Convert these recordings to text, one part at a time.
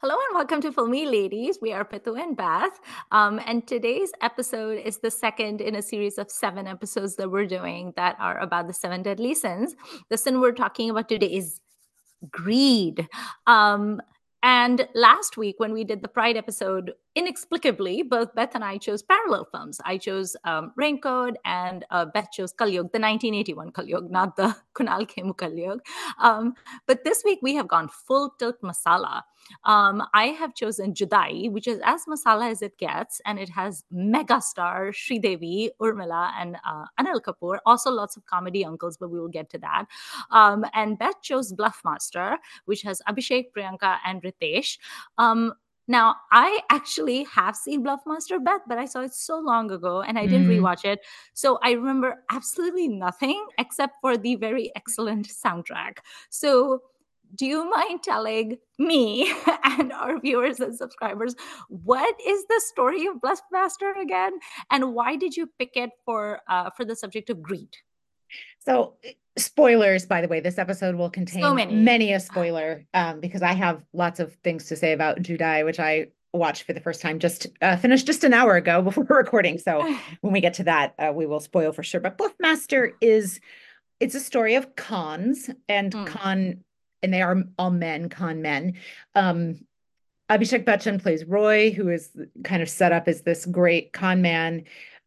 Hello and welcome to Filmi Ladies. We are Pitu and Beth. Um, and today's episode is the second in a series of seven episodes that we're doing that are about the seven deadly sins. The sin we're talking about today is greed. Um, and last week, when we did the Pride episode, inexplicably, both Beth and I chose parallel films. I chose um, Raincoat, and uh, Beth chose Kalyug, the 1981 Kalyug, not the Kunal Khemu Kalyug. Um, but this week, we have gone full tilt masala. Um, I have chosen Judaai, which is as masala as it gets, and it has megastar Sridevi, Urmila, and uh, Anil Kapoor. Also, lots of comedy uncles, but we will get to that. Um, and Beth chose Bluffmaster, which has Abhishek, Priyanka, and Ritesh. Um, now, I actually have seen Bluffmaster Beth, but I saw it so long ago and I didn't mm. rewatch it. So I remember absolutely nothing except for the very excellent soundtrack. So do you mind telling me and our viewers and subscribers what is the story of Bluffmaster again, and why did you pick it for uh, for the subject of greed? So, spoilers, by the way, this episode will contain so many. many a spoiler um, because I have lots of things to say about Judaai, which I watched for the first time just uh, finished just an hour ago before recording. So when we get to that, uh, we will spoil for sure. But Bluffmaster is it's a story of cons and mm. con and they are all men, con men. Um, Abhishek Bachchan plays Roy, who is kind of set up as this great con man.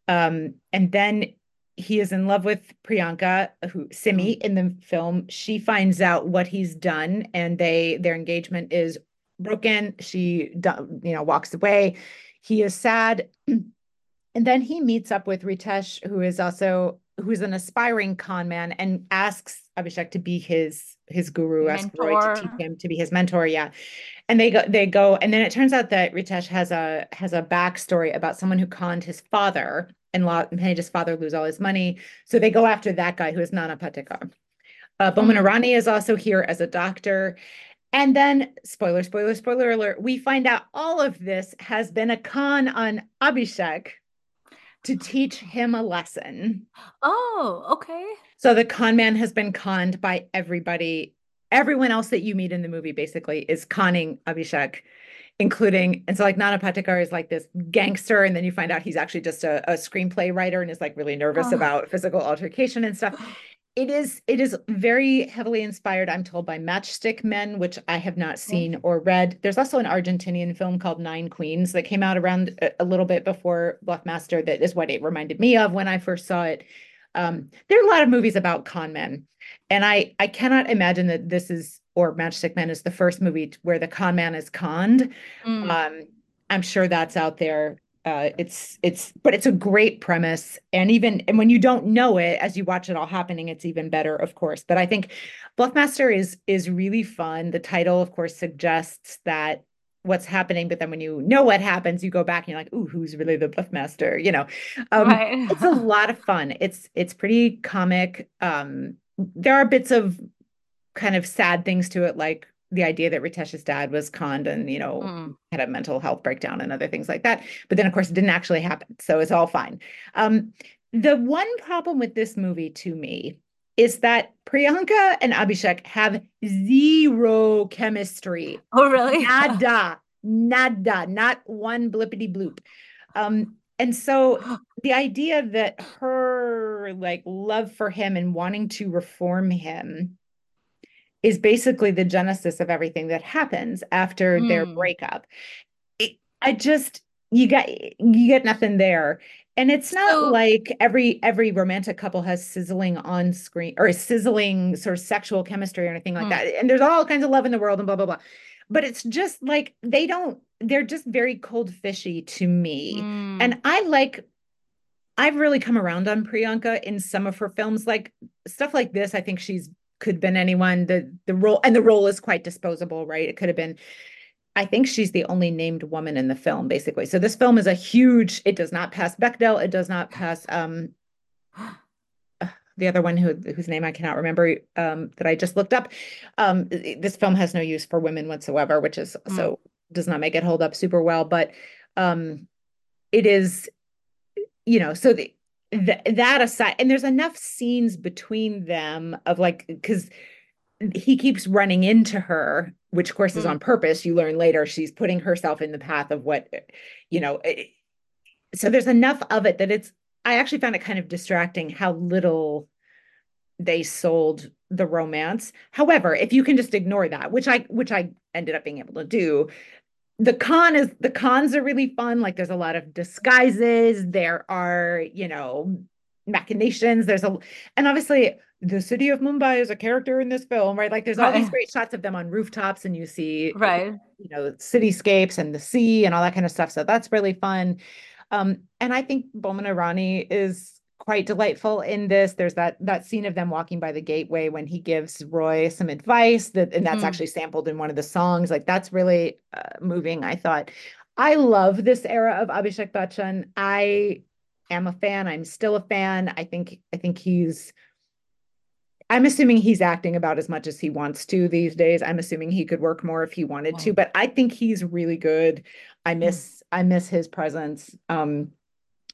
Um, and then he is in love with Priyanka, who Simi mm-hmm. in the film. She finds out what he's done, and they their engagement is broken. She you know walks away. He is sad. And then he meets up with Ritesh, who is also who's an aspiring con man and asks Abhishek to be his his guru, asks Roy to teach him to be his mentor. Yeah. And they go, they go, and then it turns out that Ritesh has a has a backstory about someone who conned his father and made his father lose all his money. So they go after that guy who is Nana Patekar. Uh, Boman mm-hmm. Irani is also here as a doctor. And then, spoiler, spoiler, spoiler alert, we find out all of this has been a con on Abhishek to teach him a lesson. Oh, okay. So the con man has been conned by everybody. Everyone else that you meet in the movie basically is conning Abhishek, including, and so like Nana Patekar is like this gangster, and then you find out he's actually just a, a screenplay writer and is like really nervous oh. about physical altercation and stuff. It is it is very heavily inspired i'm told by matchstick men which i have not seen or read. There's also an argentinian film called nine queens that came out around a, a little bit before Bluffmaster that is what it reminded me of when i first saw it. Um, there are a lot of movies about con men and i i cannot imagine that this is or matchstick men is the first movie where the con man is conned. Mm. um, i'm sure that's out there. Uh, it's it's but it's a great premise. And even and when you don't know it as you watch it all happening it's even better of course. But i think bluffmaster is is really fun. The title of course suggests that what's happening but then when you know what happens you go back and you're like ooh who's really the bluffmaster? You know? Um, right. it's a lot of fun. It's it's pretty comic. Um there are bits of kind of sad things to it like the idea that Ritesh's dad was conned and, you know, mm. had a mental health breakdown and other things like that. But then, of course, it didn't actually happen. So it's all fine. Um, the one problem with this movie to me is that Priyanka and Abhishek have zero chemistry. Oh, really? Nada, nada, not one blippity bloop. Um, and so the idea that her like love for him and wanting to reform him is basically the genesis of everything that happens after mm. their hmm. breakup. It, I just you get you get nothing there. And it's not so, like every every romantic couple has sizzling on screen or sizzling sort of sexual chemistry or anything like mm. that. And there's all kinds of love in the world and blah blah blah. But it's just like they don't they're just very cold fishy to me. Mm. And I like I've really come around on Priyanka in some of her films like stuff like this I think she's could have been anyone. The the role and the role is quite disposable, right? It could have been. I think she's the only named woman in the film, basically. So this film is a huge. It does not pass Bechdel. It does not pass um, the other one who whose name I cannot remember um, that I just looked up. Um, this film has no use for women whatsoever, which is mm. so does not make it hold up super well. But um, it is, you know, so the th- that aside, and there's enough scenes between them of like, because he keeps running into her which of course is on Mm. purpose. You learn later she's putting herself in the path of what, you know, eh, so there's enough of it that it's, I actually found it kind of distracting how little they sold the romance. However, if you can just ignore that, which I which I ended up being able to do, the con is the cons are really fun. Like there's a lot of disguises, there are, you know, machinations, there's a and obviously the city of Mumbai is a character in this film, right? Like there's all these great shots of them on rooftops and you see Right. you know cityscapes and the sea and all that kind of stuff. So that's really fun. Um, and I think Boman Irani is quite delightful in this. There's that that scene of them walking by the gateway when he gives Roy some advice that, and that's Mm. actually sampled in one of the songs. Like that's really uh, moving. I thought. I love this era of Abhishek Bachchan. I am a fan. I'm still a fan. I think I think he's I'm assuming he's acting about as much as he wants to these days. I'm assuming he could work more if he wanted to, but I think he's really good. I Mm. miss I miss his presence. Um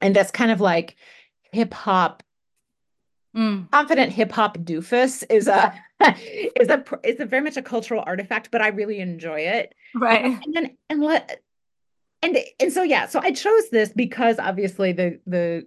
and that's kind of like hip hop Mm. confident hip hop doofus is a is a is a very much a cultural artifact, but I really enjoy it. Right. And then and let and and so yeah, so I chose this because obviously the the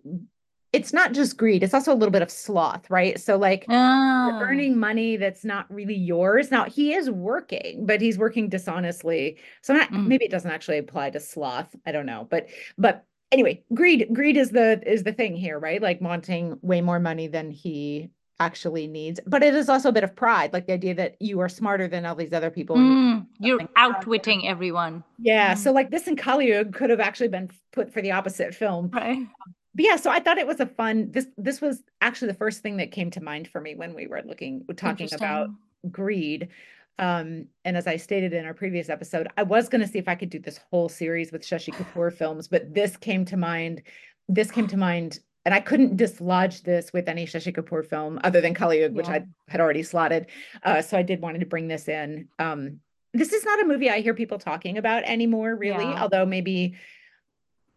it's not just greed, it's also a little bit of sloth, right? So like Ah. earning money that's not really yours. Now he is working, but he's working dishonestly. So not, Mm. maybe it doesn't actually apply to sloth. I don't know. But but anyway, greed greed is the is the thing here, right? Like wanting way more money than he actually needs. But it is also a bit of pride, like the idea that you are smarter than all these other people. Mm. You're outwitting everyone. yeah, Mm. so like this and Kalyug could have actually been put for the opposite film. Right. But yeah, so I thought it was a fun this this was actually the first thing that came to mind for me when we were looking talking about greed. Um, and as I stated in our previous episode, I was going to see if I could do this whole series with Shashi Kapoor films, but this came to mind. This came to mind, and I couldn't dislodge this with any Shashi Kapoor film other than which Yeah. I had already slotted. Uh, so I did wanted to bring this in. Um, this is not a movie I hear people talking about anymore, really. Yeah. Although maybe,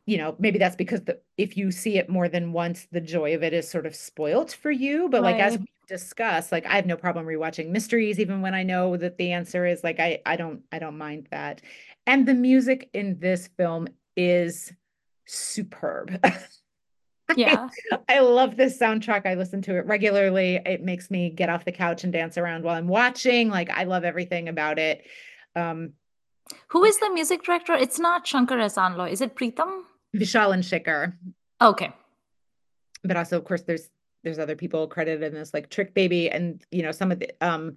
you know, maybe that's because the if you see it more than once, the joy of it is sort of spoilt for you. But like as we discussed, like I have no problem rewatching mysteries, even when I know that the answer is like I I don't I don't mind that. And the music in this film is superb. Yeah. I love this soundtrack. I listen to it regularly. It makes me get off the couch and dance around while I'm watching. Like I love everything about it. Um, Who is the music director? It's not Shankar Ehsaan Loy. Is it Pritam? Vishal and Shekhar, Okay. but also of course there's there's other people credited in this like Trick Baby and you know some of the um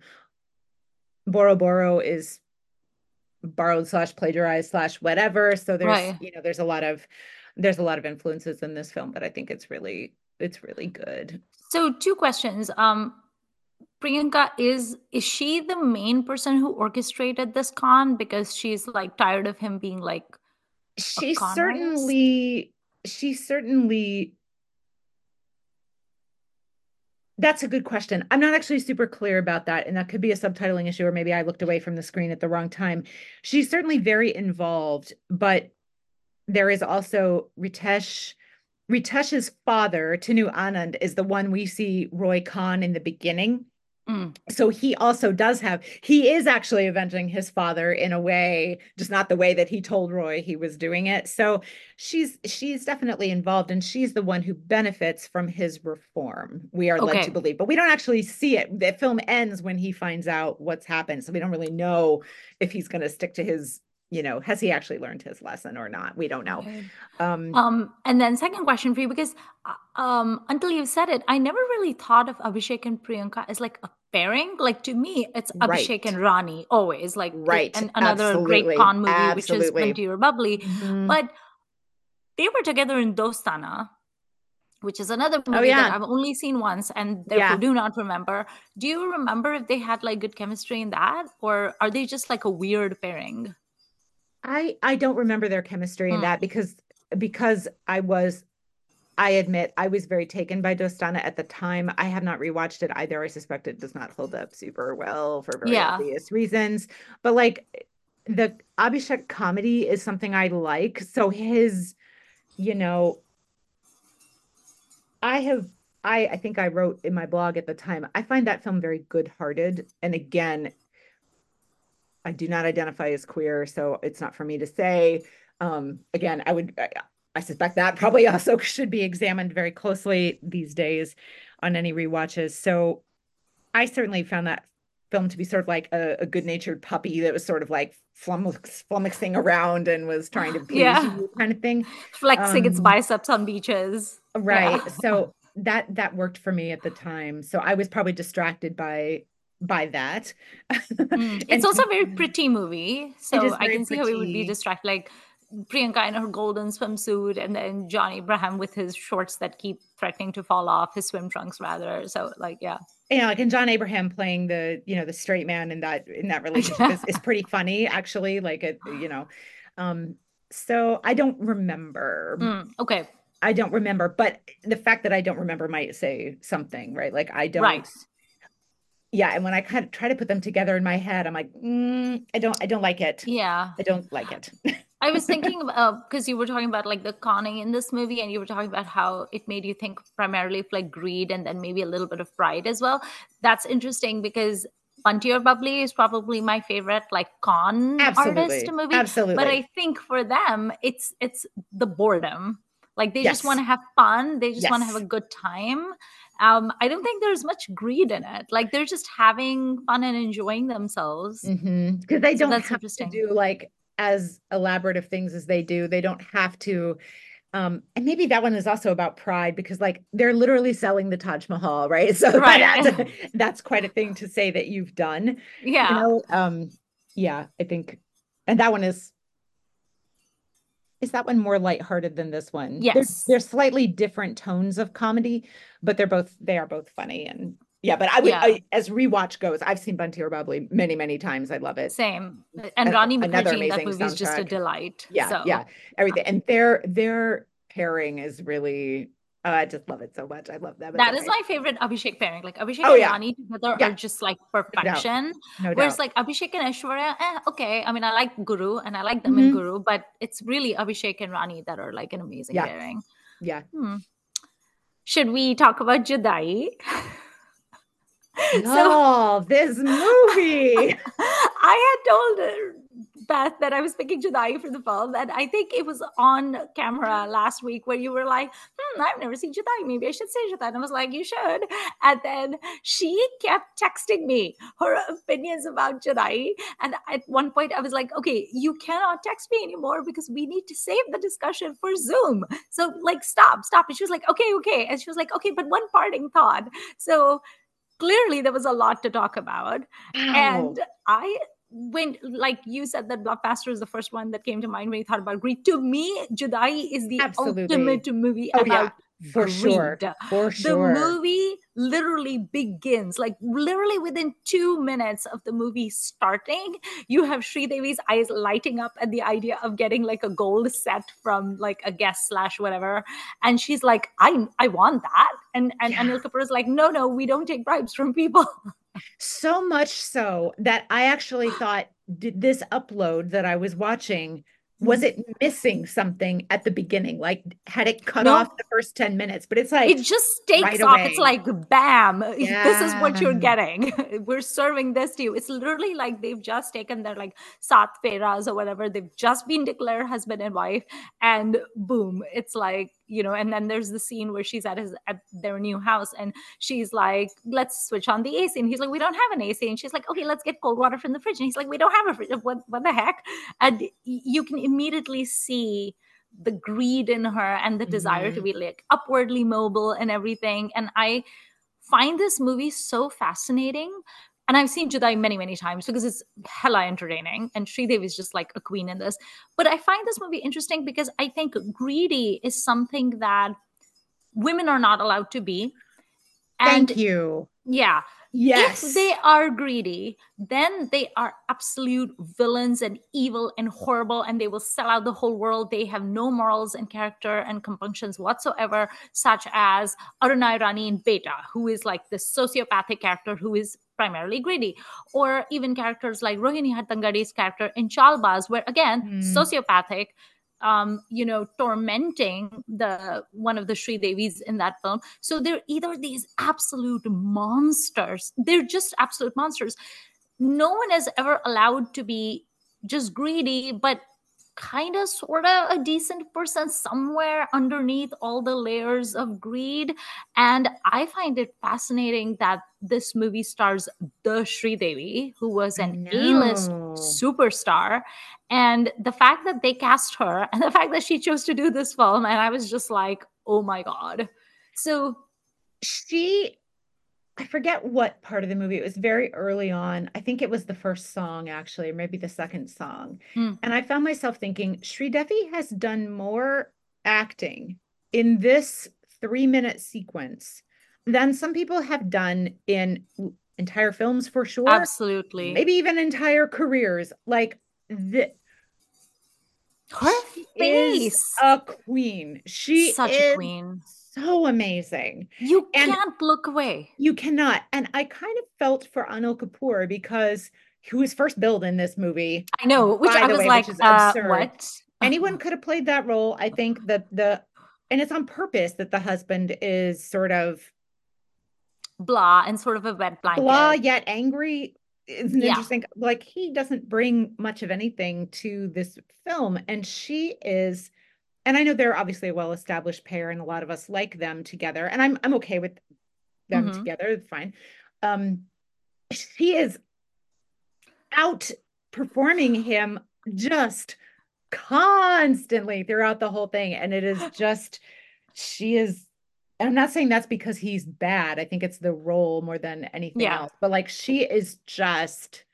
Boro Boro is borrowed slash plagiarized slash whatever. So there's Right. you know there's a lot of there's a lot of influences in this film, but I think it's really it's really good. So two questions. Um, Priyanka is is she the main person who orchestrated this con because she's like tired of him being like She artist? certainly she certainly That's a good question. I'm not actually super clear about that, and that could be a subtitling issue, or maybe I looked away from the screen at the wrong time. She's certainly very involved, but there is also Ritesh. Ritesh's father, Tanu Anand, is the one we see Roy con in the beginning. Mm. So he also does have, he is actually avenging his father in a way, just not the way that he told Roy he was doing it. So she's she's definitely involved and she's the one who benefits from his reform. We are led to believe, but we don't actually see it. The film ends when he finds out what's happened. So we don't really know if he's going to stick to his, you know, has he actually learned his lesson or not? We don't know. Um, Um, and then second question for you because uh, um, until you said it, I never really thought of Abhishek and Priyanka as like a pairing. Like to me, it's Abhishek and Rani always like Right. and another Absolutely. great con movie, which is Absolutely. Bunty Aur Babli. mhm. But they were together in Dostana, which is another movie Oh, yeah. that I've only seen once and therefore Yeah. do not remember. Do you remember if they had like good chemistry in that, or are they just like a weird pairing? I I don't remember their chemistry in Hmm. that because because I was I admit I was very taken by Dostana at the time. I have not rewatched it either. I suspect it does not hold up super well for very Yeah. obvious reasons. But like the Abhishek comedy is something I like. So his, you know, I have I I think I wrote in my blog at the time, I find that film very good-hearted. And again, I do not identify as queer, so it's not for me to say. Um, again, I would, I, I suspect that probably also should be examined very closely these days on any rewatches. So I certainly found that film to be sort of like a, a good-natured puppy that was sort of like flummox, flummoxing around and was trying to please Yeah. you kind of thing. Flexing its Um, biceps on beaches. Right. Yeah. So that that worked for me at the time. So I was probably distracted by by that. Mm. It's also a very pretty movie, so I can see how it would be distracted. Like Priyanka in her golden swimsuit, and then John Abraham with his shorts that keep threatening to fall off, his swim trunks rather. So, like, yeah, yeah, like and John Abraham playing the, you know, the straight man in that in that relationship is, is pretty funny, actually. Like it, you know. Um, so I don't remember. Mm, okay, I don't remember, but the fact that I don't remember might say something, right? Like I don't Right. Yeah, and when I kind of try to put them together in my head, I'm like, mm, I don't I don't like it. yeah. I don't like it. I was thinking about because you were talking about like the conning in this movie, and you were talking about how it made you think primarily of like greed and then maybe a little bit of pride as well. That's interesting because Bunty Aur Babli is probably my favorite like con Absolutely. artist movie. Absolutely. But I think for them, it's it's the boredom. Like they just want to have fun. They just want to have a good time. Um, I don't think there's much greed in it. Like they're just having fun and enjoying themselves. Because they don't that's have interesting. to do like as elaborate of things as they do. They don't have to. Um, and maybe that one is also about pride because like they're literally selling the Taj Mahal, right? So Right. that's, that's quite a thing to say that you've done. Yeah. You know, um, yeah, I think, and that one is. Is that one more lighthearted than this one? They're- Yes. they're, slightly different tones of comedy, but they're both they are both funny and yeah. But I would, Yeah. I, as rewatch goes, I've seen Bunty Aur Babli many, many times. I love it. Same. And Rani another that movie is just a delight. Yeah, so. yeah, everything. And their their pairing is really. Oh, I just love it so much. I love them. That a my favorite Abhishek pairing. Like Abhishek Oh, and yeah. Rani together Yeah. are just like perfection. no Whereas doubt. like Abhishek and Aishwarya, eh, okay. I mean, I like Guru and I like them in Mhm. Guru, but it's really Abhishek and Rani that are like an amazing Yeah. pairing. Yeah. Hmm. Should we talk about Judaai? so Oh, this movie. I had told Beth that I was speaking picking Judaai for the film, and I think it was on camera last week where you were like, hmm, I've never seen Judaai. Maybe I should say Judaai. And I was like, you should. And then she kept texting me her opinions about Judaai. And at one point, I was like, okay, you cannot text me anymore because we need to save the discussion for Zoom. So, like, stop, stop. And she was like, okay, okay. And she was like, okay, but one parting thought. So, clearly, there was a lot to talk about Wow. and I went like you said that Bluffmaster is the first one that came to mind when you thought about greed. To me, Judaai is the Absolutely. ultimate movie Oh, about yeah, for sure. greed. For The sure. movie literally begins like literally within two minutes of the movie starting. You have Sridevi's eyes lighting up at the idea of getting like a gold set from like a guest slash whatever, and she's like, "I I want that," and and Yeah. Anil Kapoor is like, "No, no, we don't take bribes from people." So much so that I actually thought, did this upload that I was watching, was mm-hmm. it missing something at the beginning? Like, had it cut No. off the first 10 minutes? But it's like, it just takes right off. It's like bam, this is what you're getting. We're serving this to you. It's literally like they've just taken their like sat feras or whatever. They've just been declared husband and wife, and boom, it's like you know. And then there's the scene where she's at his at their new house, and she's like, "Let's switch on the AC," and he's like, "We don't have an AC," and she's like, "Okay, let's get cold water from the fridge," and he's like, "We don't have a fridge. What what the heck?" And you can immediately see the greed in her and the desire to Mhm. be like upwardly mobile and everything. And I find this movie so fascinating. And I've seen Judaai many, many times because it's hella entertaining. And Sridevi is just like a queen in this. But I find this movie interesting because I think greedy is something that women are not allowed to be. And thank you. yeah, Yes. if they are greedy, then they are absolute villains and evil and horrible, and they will sell out the whole world. They have no morals and character and compunctions whatsoever, such as Aruna Irani in Beta, who is like the sociopathic character who is primarily greedy, or even characters like Rohini Hattangadi's character in Chalbaz, where again, Hmm. sociopathic um you know tormenting the one of the Sridevis in that film. So they're either these absolute monsters. They're just absolute monsters. No one is ever allowed to be just greedy, but kind of sort of a decent person somewhere underneath all the layers of greed. And i find it fascinating that this movie stars the Sridevi, who was an a-list superstar. And the fact that they cast her and the fact that she chose to do this film and i was just like oh my god. So she I forget what part of the movie. It was very early on. I think it was the first song, actually, or maybe the second song. Mm. And I found myself thinking, Sridevi has done more acting in this three minute sequence than some people have done in entire films for sure. Absolutely. Maybe even entire careers. Like the her face. a queen. She such is a queen so amazing. You and can't look away. You cannot. And I kind of felt for Anil Kapoor because he was first billed in this movie. I know, which I was way, like, uh, what? Anyone could have played that role. I think that the, and it's on purpose that the husband is sort of blah and sort of a wet blanket. Blah yet angry is yeah. interesting. Like he doesn't bring much of anything to this film, and she is and I know they're obviously a well-established pair, and a lot of us like them together, and I'm I'm okay with them mm-hmm. together. Fine. Um, she is outperforming him just constantly throughout the whole thing, and it is just she is. I'm not saying that's because he's bad. I think it's the role more than anything yeah. else. But like she is just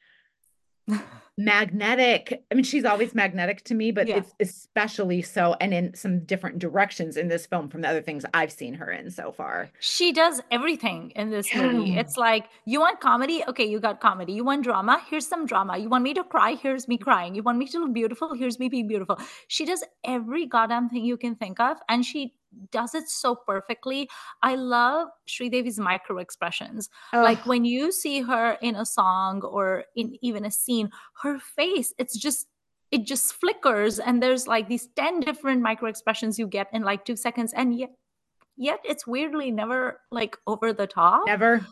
magnetic. I mean, she's always magnetic to me, but yeah. it's especially so, and in some different directions in this film from the other things I've seen her in so far. She does everything in this movie. It's like, you want comedy? Okay, you got comedy. You want drama? Here's some drama. You want me to cry? Here's me crying. You want me to look beautiful? Here's me being beautiful. She does every goddamn thing you can think of, and she does it so perfectly. I love Sridevi's micro expressions. Like when you see her in a song or in even a scene, her face, it's just it just flickers and there's like these 10 different micro expressions you get in like 2 seconds and yet yet it's weirdly never like over the top. Never.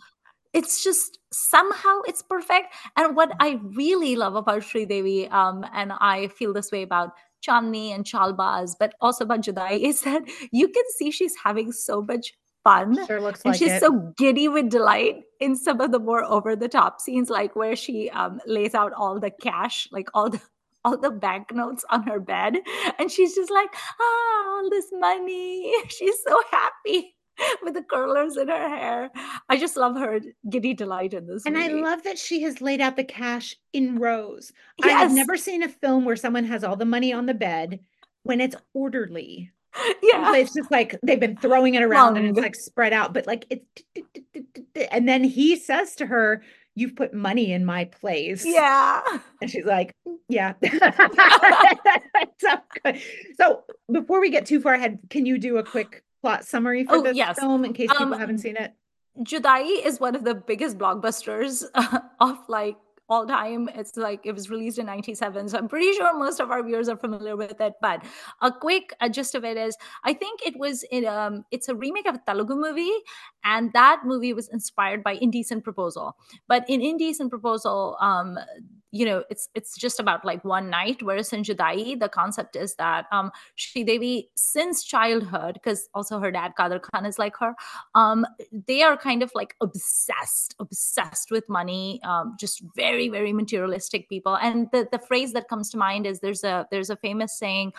It's just somehow it's perfect. And what I really love about Sridevi, um, and I feel this way about Chandni and Chalbaz, but also about Judaai, is that you can see she's having so much fun. Sure looks and like she's it. so giddy with delight in some of the more over the top scenes, like where she um, lays out all the cash, like all the all the banknotes on her bed, and she's just like, ah, all this money. She's so happy. with the curlers in her hair. I just love her giddy delight in this. And movie. I love that she has laid out the cash in rows. Yes. I have never seen a film where someone has all the money on the bed when it's orderly. Yeah. It's just like they've been throwing it around Long. and it's like spread out, but like it. and then he says to her, You've put money in my place. Yeah. And she's like, Yeah. so, so before we get too far ahead, can you do a quick plot summary for oh, this yes. film in case people um, haven't seen it? Judaai is one of the biggest blockbusters of like all time. It's like it was released in 97. So I'm pretty sure most of our viewers are familiar with it. But a quick gist of it is I think it was in um it's a remake of a Telugu movie, and that movie was inspired by Indecent Proposal. But in Indecent Proposal, um, you know it's it's just about like one night whereas in Judaai the concept is that um Sridevi since childhood because also her dad Kader Khan is like her um they are kind of like obsessed obsessed with money um just very very materialistic people and the the phrase that comes to mind is there's a there's a famous saying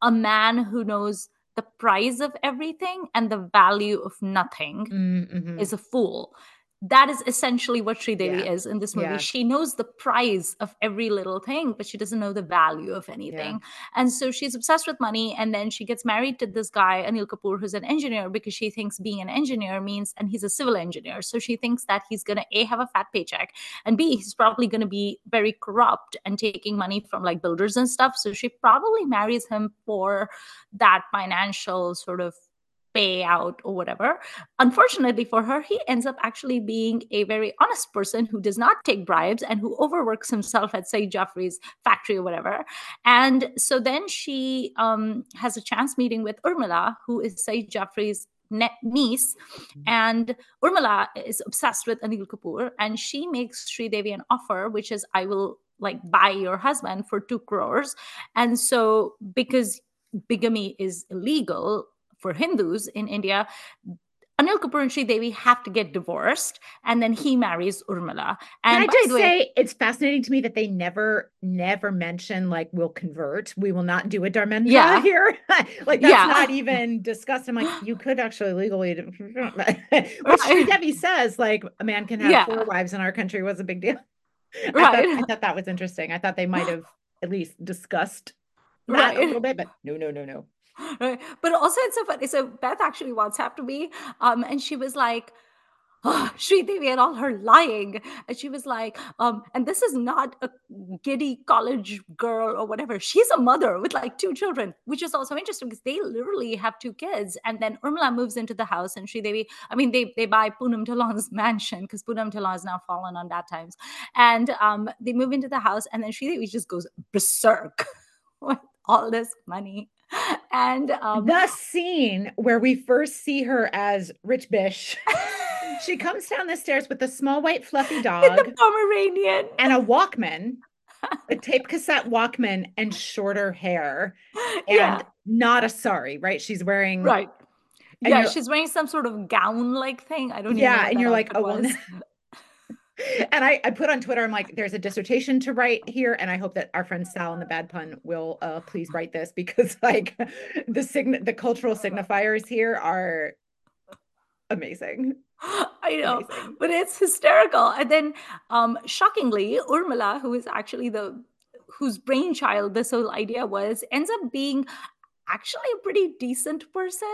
a man who knows the price of everything and the value of nothing mm-hmm. is a fool that is essentially what Sridevi yeah. is in this movie. Yeah. She knows the price of every little thing, but she doesn't know the value of anything. Yeah. And so she's obsessed with money. And then she gets married to this guy, Anil Kapoor, who's an engineer, because she thinks being an engineer means, and he's a civil engineer. So she thinks that he's going to A, have a fat paycheck, and B, he's probably going to be very corrupt and taking money from like builders and stuff. So she probably marries him for that financial sort of payout or whatever. Unfortunately for her, he ends up actually being a very honest person who does not take bribes and who overworks himself at Saeed Jaffrey's factory or whatever. And so then she um, has a chance meeting with Urmila, who is Saeed Jaffrey's niece, Mm-hmm. and Urmila is obsessed with Anil Kapoor, and she makes Sridevi an offer, which is, "I will like buy your husband for two crores," and so because bigamy is illegal for Hindus in India. Anil Kapoor and Devi have to get divorced, and then he marries Urmila. And Can I just way, say it's fascinating to me that they never, never mention like we'll convert. We will not do a Dharmendra Yeah. here. like that's Yeah. not even discussed. I'm like, you could actually legally, which Sridevi says like a man can have Yeah. four wives in our country was a big deal. I, thought, I thought that was interesting. I thought they might have at least discussed that Right. a little bit, but no, no, no, no. Right? But also, it's so funny. So Beth actually WhatsApped me, um, and she was like, oh, Sridevi and all her lying. And she was like, um, and this is not a giddy college girl or whatever. She's a mother with like two children, which is also interesting because they literally have two kids. And then Urmila moves into the house and Sridevi, I mean, they, they buy Poonam Dhillon's mansion because Poonam Talon has now fallen on bad times. And um, they move into the house and then Sridevi just goes berserk with all this money. And um, the scene where we first see her as Rich Bish, she comes down the stairs with a small white fluffy dog. the Pomeranian. and a Walkman, a tape cassette Walkman, and shorter hair, and yeah, not a sari, right? She's wearing right. Yeah, she's wearing some sort of gown like thing. I don't even Yeah, and you're like, oh, well. And I, I put on Twitter, I'm like, there's a dissertation to write here, and I hope that our friend Sal and the Bad Pun will uh, please write this because like the sign the cultural signifiers here are amazing. I know. Amazing. but it's hysterical. And then, um, shockingly, Urmila, who is actually the whose brainchild this whole idea was, ends up being actually a pretty decent person.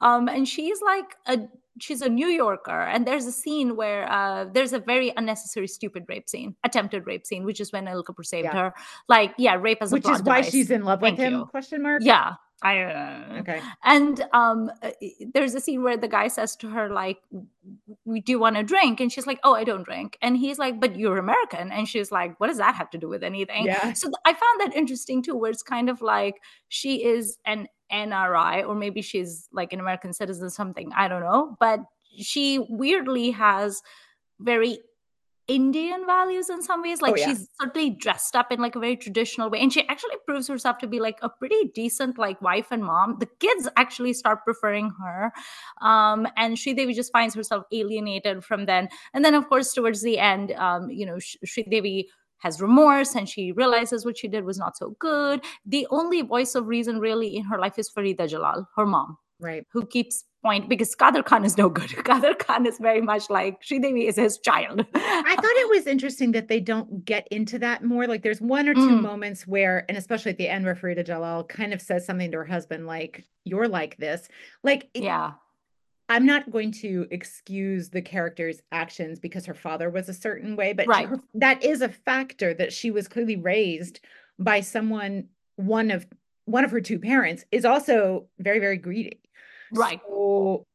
Um, and she's like a she's a New Yorker, and there's a scene where uh, there's a very unnecessary, stupid rape scene, attempted rape scene, which is when Anil Kapoor saved Yeah. her. Like, yeah, rape as a Which is why device. she's in love with Thank him? you. Question mark. Yeah, I. Uh, Okay. and um uh, there's a scene where the guy says to her like we do you want to drink and she's like oh i don't drink and he's like but you're american and she's like what does that have to do with anything Yeah. so th- i found that interesting too where it's kind of like she is an nri or maybe she's like an american citizen something i don't know but she weirdly has very Indian values in some ways. Like Oh, yeah. she's certainly dressed up in like a very traditional way. And she actually proves herself to be like a pretty decent like wife and mom. The kids actually start preferring her. Um, and Sridevi just finds herself alienated from then. And then of course towards the end, um, you know, Sridevi has remorse and she realizes what she did was not so good. The only voice of reason really in her life is Farida Jalal, her mom Right. who keeps point because Kader Khan is no good. Kader Khan is very much like Sridevi is his child. I thought it was interesting that they don't get into that more. Like there's one or two Mm. moments where, and especially at the end where Farida Jalal kind of says something to her husband, like, you're like this. Like it- yeah, I'm not going to excuse the character's actions because her father was a certain way, but Right. her, that is a factor that she was clearly raised by someone, one of one of her two parents is also very, very greedy. Right. So,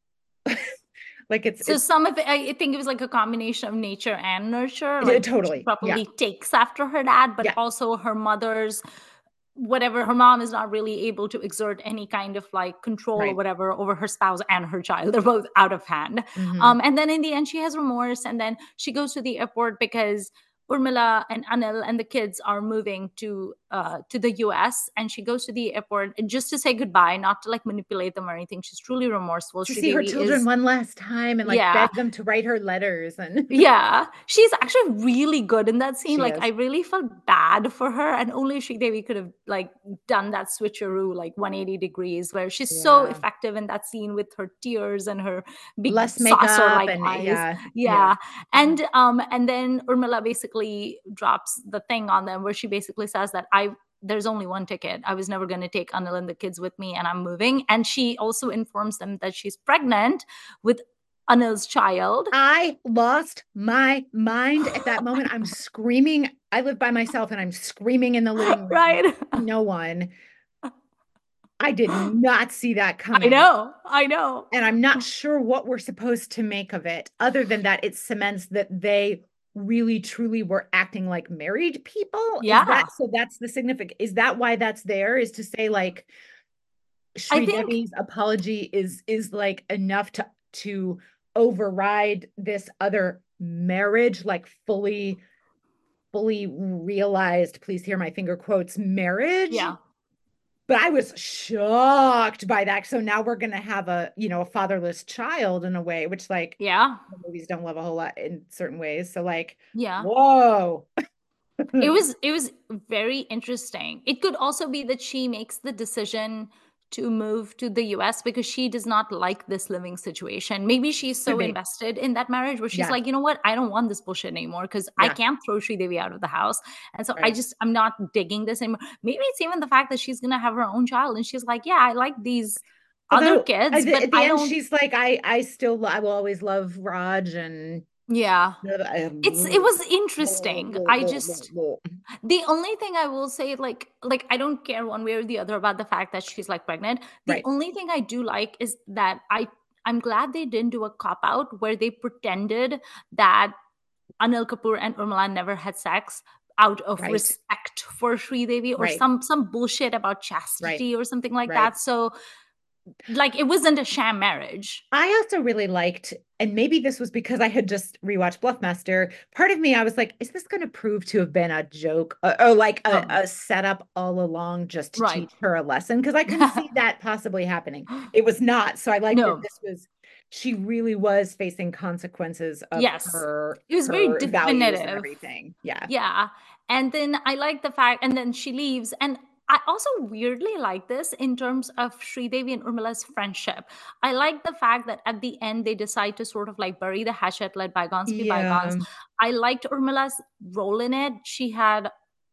like it's, So it's some of it, I think it was like a combination of nature and nurture. Yeah, Like she totally. Yeah. probably takes after her dad, but Yeah. also her mother's whatever her mom is not really able to exert any kind of like control or whatever over her spouse and her child they're both out of hand Mhm. Um, and then in the end, she has remorse, and then she goes to the airport because Urmila and Anil and the kids are moving to uh, to the U.S. and she goes to the airport just to say goodbye, not to like manipulate them or anything. She's truly remorseful. to She see her children is- one last time and like Yeah. beg them to write her letters and yeah, she's actually really good in that scene. She like is. I really felt bad for her, and only Sridevi could have like done that switcheroo like 180 degrees, where she's so effective in that scene with her tears and her big less makeup saucer-like and eyes. yeah, yeah and um and then urmila basically drops the thing on them where she basically says that i there's only one ticket i was never going to take anil and the kids with me and i'm moving and she also informs them that she's pregnant with anil's child I lost my mind at that moment. I'm screaming. I live by myself and I'm screaming in the living room. right No one. I did not see that coming. i know i know And I'm not sure what we're supposed to make of it, other than that it cements that they really truly were acting like married people. Yeah. that, so that's the significant. Is that why that's there? Is to say, like, Sridevi's apology is is like enough to to override this other marriage, like fully fully realized, please hear my finger quotes, marriage. Yeah. But I was shocked by that. So now we're gonna have a, you know, a fatherless child in a way, which like yeah, movies don't love a whole lot in certain ways. So like, yeah, whoa. it was it was very interesting. It could also be that she makes the decision to move to the US because she does not like this living situation. Maybe she's so mm-hmm. invested in that marriage where she's yeah. like, you know what, I don't want this bullshit anymore because yeah. I can't throw Devi out of the house. And so right. I just, I'm not digging this anymore. Maybe it's even the fact that she's going to have her own child and she's like, yeah, I like these Although, other kids. but at the I end, don't... she's like, I, I still, I will always love Raj and yeah. It's it was interesting. i just the only thing i will say like like i don't care one way or the other about the fact that she's like pregnant. The right. only thing i do like is that i i'm glad they didn't do a cop out where they pretended that anil kapoor and urmila never had sex out of right. respect for Sridevi or right. some some bullshit about chastity or something like that. So like it wasn't a sham marriage. I also really liked, and maybe this was because I had just rewatched Bluffmaster. Part of me, I was like, is this going to prove to have been a joke or, or like a, oh. a, setup all along just to right. teach her a lesson? Because I could see that possibly happening. It was not. So I like no. that this was. She really was facing consequences of yes. her. It was her very definitive. everything. Yeah. Yeah. And then I like the fact, and then she leaves. And I also weirdly like this in terms of Sridevi and Urmila's friendship. I like the fact that at the end they decide to sort of like bury the hatchet, let bygones be yeah. bygones. I liked Urmila's role in it. She had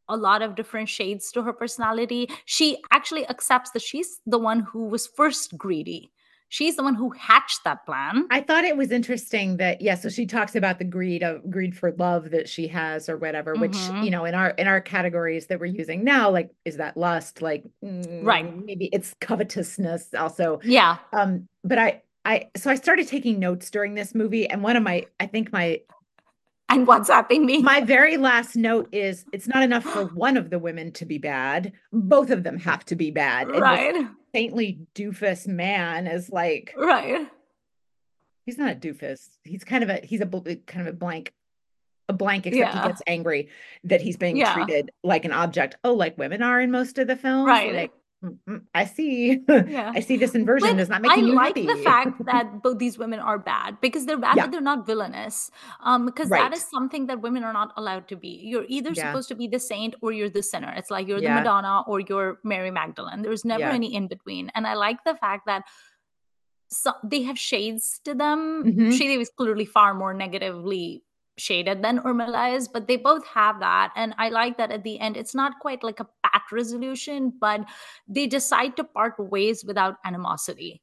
a lot of different shades to her personality. She actually accepts that she's the one who was first greedy she's the one who hatched that plan. I thought it was interesting that yeah, so she talks about the greed of greed for love that she has or whatever, which mm-hmm. you know, in our in our categories that we're using now, like is that lust? Like mm, right. Maybe it's covetousness also. Yeah. Um, but I I so I started taking notes during this movie, and one of my I think my and WhatsApping me. My very last note is it's not enough for one of the women to be bad. Both of them have to be bad. Right. Saintly doofus man is like Right. He's not a doofus. He's kind of a he's a kind of a blank a blank except yeah. he gets angry that he's being yeah. treated like an object. Oh, like women are in most of the films. Right. Like I see. Yeah. I see this inversion is not making I you like happy. the fact that both these women are bad because they're bad, yeah. but they're not villainous. Um, because right. that is something that women are not allowed to be. You're either yeah. supposed to be the saint or you're the sinner. It's like you're the Madonna or you're Mary Magdalene. There's never any in between. And I like the fact that so they have shades to them. mm hmm Shade is clearly far more negatively shaded than Urmila is, but they both have that. And I like that at the end, it's not quite like a pat resolution, but they decide to part ways without animosity.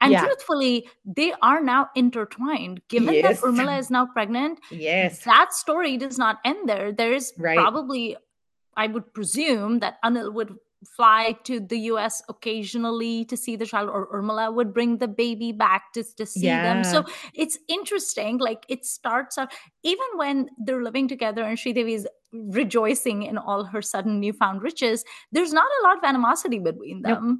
And yeah. truthfully, they are now intertwined. Given yes. that Urmila is now pregnant, yes, that story does not end there. There is right. probably, I would presume, that Anil would fly to the US occasionally to see the child, or Urmila would bring the baby back to, to see yeah. them. So it's interesting. Like it starts out, even when they're living together and Sridevi is rejoicing in all her sudden newfound riches, there's not a lot of animosity between them. Nope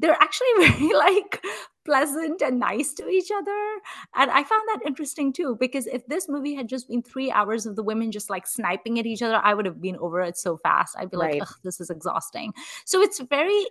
they're actually very like pleasant and nice to each other. And I found that interesting too, because if this movie had just been three hours of the women just like sniping at each other, I would have been over it so fast. I'd be right. like, this is exhausting. So it's very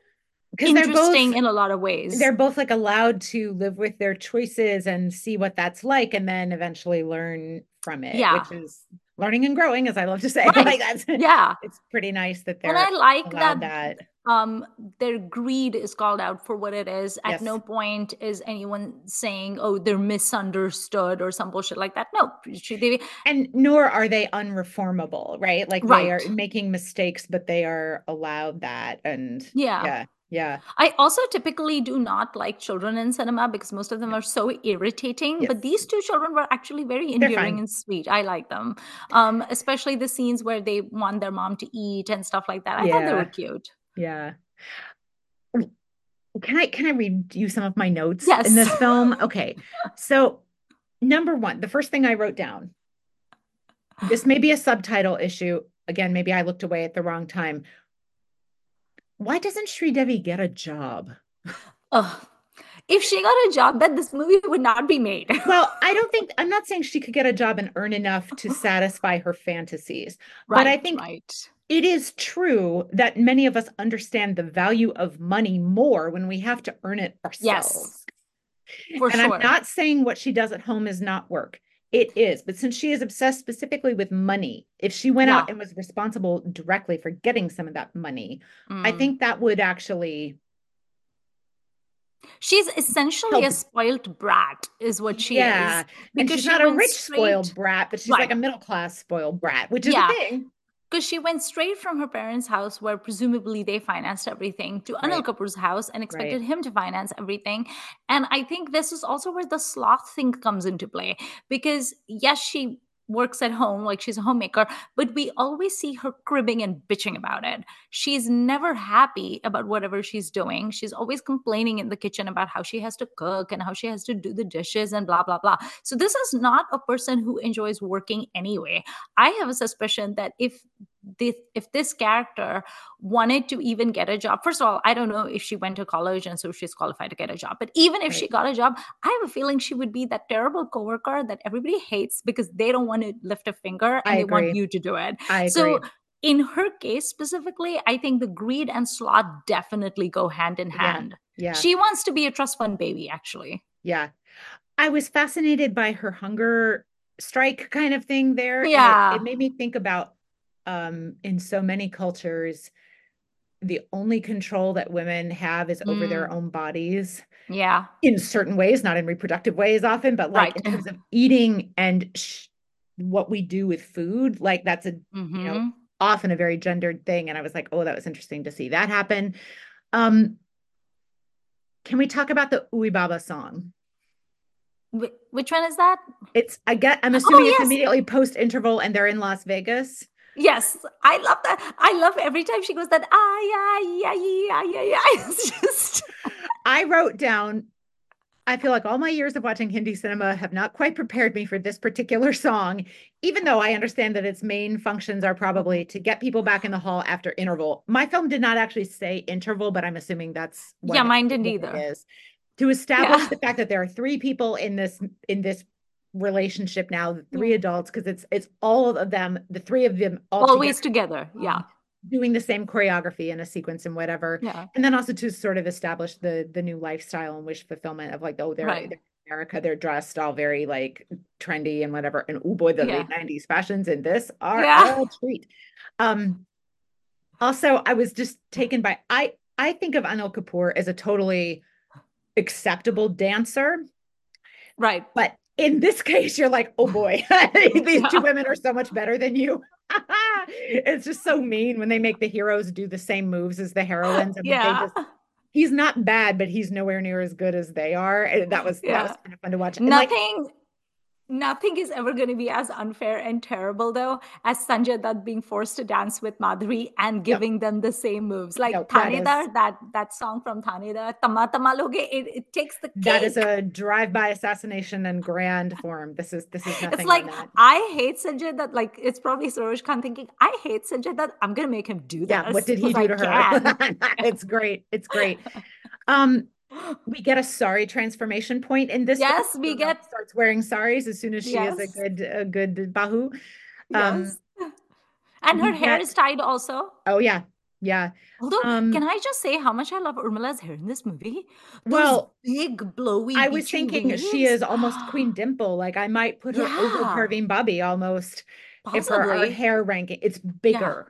interesting both, in a lot of ways. They're both like allowed to live with their choices and see what that's like and then eventually learn from it. Yeah. Which is learning and growing, as I love to say. Right. like that's yeah. It's pretty nice that they're and I like that, that um their greed is called out for what it is at yes. no point is anyone saying oh they're misunderstood or some bullshit like that no they, and nor are they unreformable right like right. they are making mistakes but they are allowed that and yeah yeah yeah. I also typically do not like children in cinema because most of them are so irritating. Yes. But these two children were actually very endearing and sweet. I like them. Um, especially the scenes where they want their mom to eat and stuff like that. I yeah. thought they were cute. Yeah. Can I can I read you some of my notes yes. in this film? Okay. So number one, the first thing I wrote down. This may be a subtitle issue. Again, maybe I looked away at the wrong time. Why doesn't Sridevi get a job? Ugh. If she got a job, then this movie would not be made. well, I don't think I'm not saying she could get a job and earn enough to satisfy her fantasies. right, But I think right. It is true that many of us understand the value of money more when we have to earn it ourselves. Yes, for And sure. I'm not saying what she does at home is not work. It is. But since she is obsessed specifically with money, if she went out and was responsible directly for getting some of that money, I Mm. think that would actually She's essentially a spoiled brat, is what she Yeah. is. And she's she not a rich spoiled brat, but she's like a middle class spoiled brat, which is Yeah, a thing. Because she went straight from her parents' house, where presumably they financed everything, to Anil Right. Kapoor's house and expected Right. him to finance everything. And I think this is also where the sloth thing comes into play. Because yes, she works at home, like she's a homemaker, but we always see her cribbing and bitching about it. She's never happy about whatever she's doing. She's always complaining in the kitchen about how she has to cook and how she has to do the dishes and blah, blah, blah. So this is not a person who enjoys working anyway. I have a suspicion that if this, if this character wanted to even get a job, first of all, I don't know if she went to college and so she's qualified to get a job. But even if she got a job, I have a feeling she would be that terrible coworker that everybody hates because they don't want to lift a finger and I they want you to do it. I So agree. in her case specifically, I think the greed and sloth definitely go hand in hand. Yeah. She wants to be a trust fund baby, actually. Yeah. I was fascinated by her hunger strike kind of thing there. And it, Yeah. it made me think about um in so many cultures, the only control that women have is over their Mm, own bodies yeah. in certain ways, not in reproductive ways often, but like Right. in terms of eating and sh what we do with food, like that's a, you know, hmm often a very gendered thing. And I was like, oh, that was interesting to see that happen. Um, can we talk about the Uwe Baba song? Wh- which one is that? It's I get I'm Oh, assuming it's immediately post interval and they're in Las Vegas. Yes, I love that. I love every time she goes that ah yeah yeah yeah yeah yeah. It's just I wrote down I feel like all my years of watching Hindi cinema have not quite prepared me for this particular song, even though I understand that its main functions are probably to get people back in the hall after interval. My film did not actually say interval, but I'm assuming that's what yeah, mine didn't it either. is. To establish Yeah, the fact that there are three people in this in this relationship now, the three adults, because it's it's all of them, the three of them all together Always together. Yeah, um, doing the same choreography in a sequence and whatever. yeah, And then also to sort of establish the the new lifestyle and wish fulfillment of like, oh, they're, right. they're in America, they're dressed all very like trendy and whatever. And oh boy, the Yeah, late 90s fashions in this are yeah, a treat. Um, also, I was just taken by I I think of Anil Kapoor as a totally acceptable dancer, right. but in this case, you're like, oh boy, these two women are so much better than you. it's just so mean when they make the heroes do the same moves as the heroines, and yeah, just he's not bad, but he's nowhere near as good as they are. And that was that was kind of fun to watch. And like, Nothing is ever going to be as unfair and terrible, though, as Sanjay Dutt being forced to dance with Madhuri and yep, giving them the same moves. Like no, that is that that song from Thanedar, Tama Tama Loge, it, it takes the that is a drive-by assassination in grand form. This is this is nothing on like that. I hate Sanjay Dutt. Like it's probably Saroj Khan thinking, I hate Sanjay Dutt. I'm gonna make him do Yeah, what did he do I to her? it's great. It's great. Um, we get a sari transformation point in this yes, we get starts wearing saris as soon as she is a good a good bahu. Um, yes. And her hair get is tied also. oh yeah, yeah. Although, Um, can I just say how much I love Urmila's hair in this movie? Those well, big, blowy, I was thinking she is almost Queen Dimple. Like I might put her over Yeah, Parveen Babi almost if her possibly. hair ranking. It's Yeah.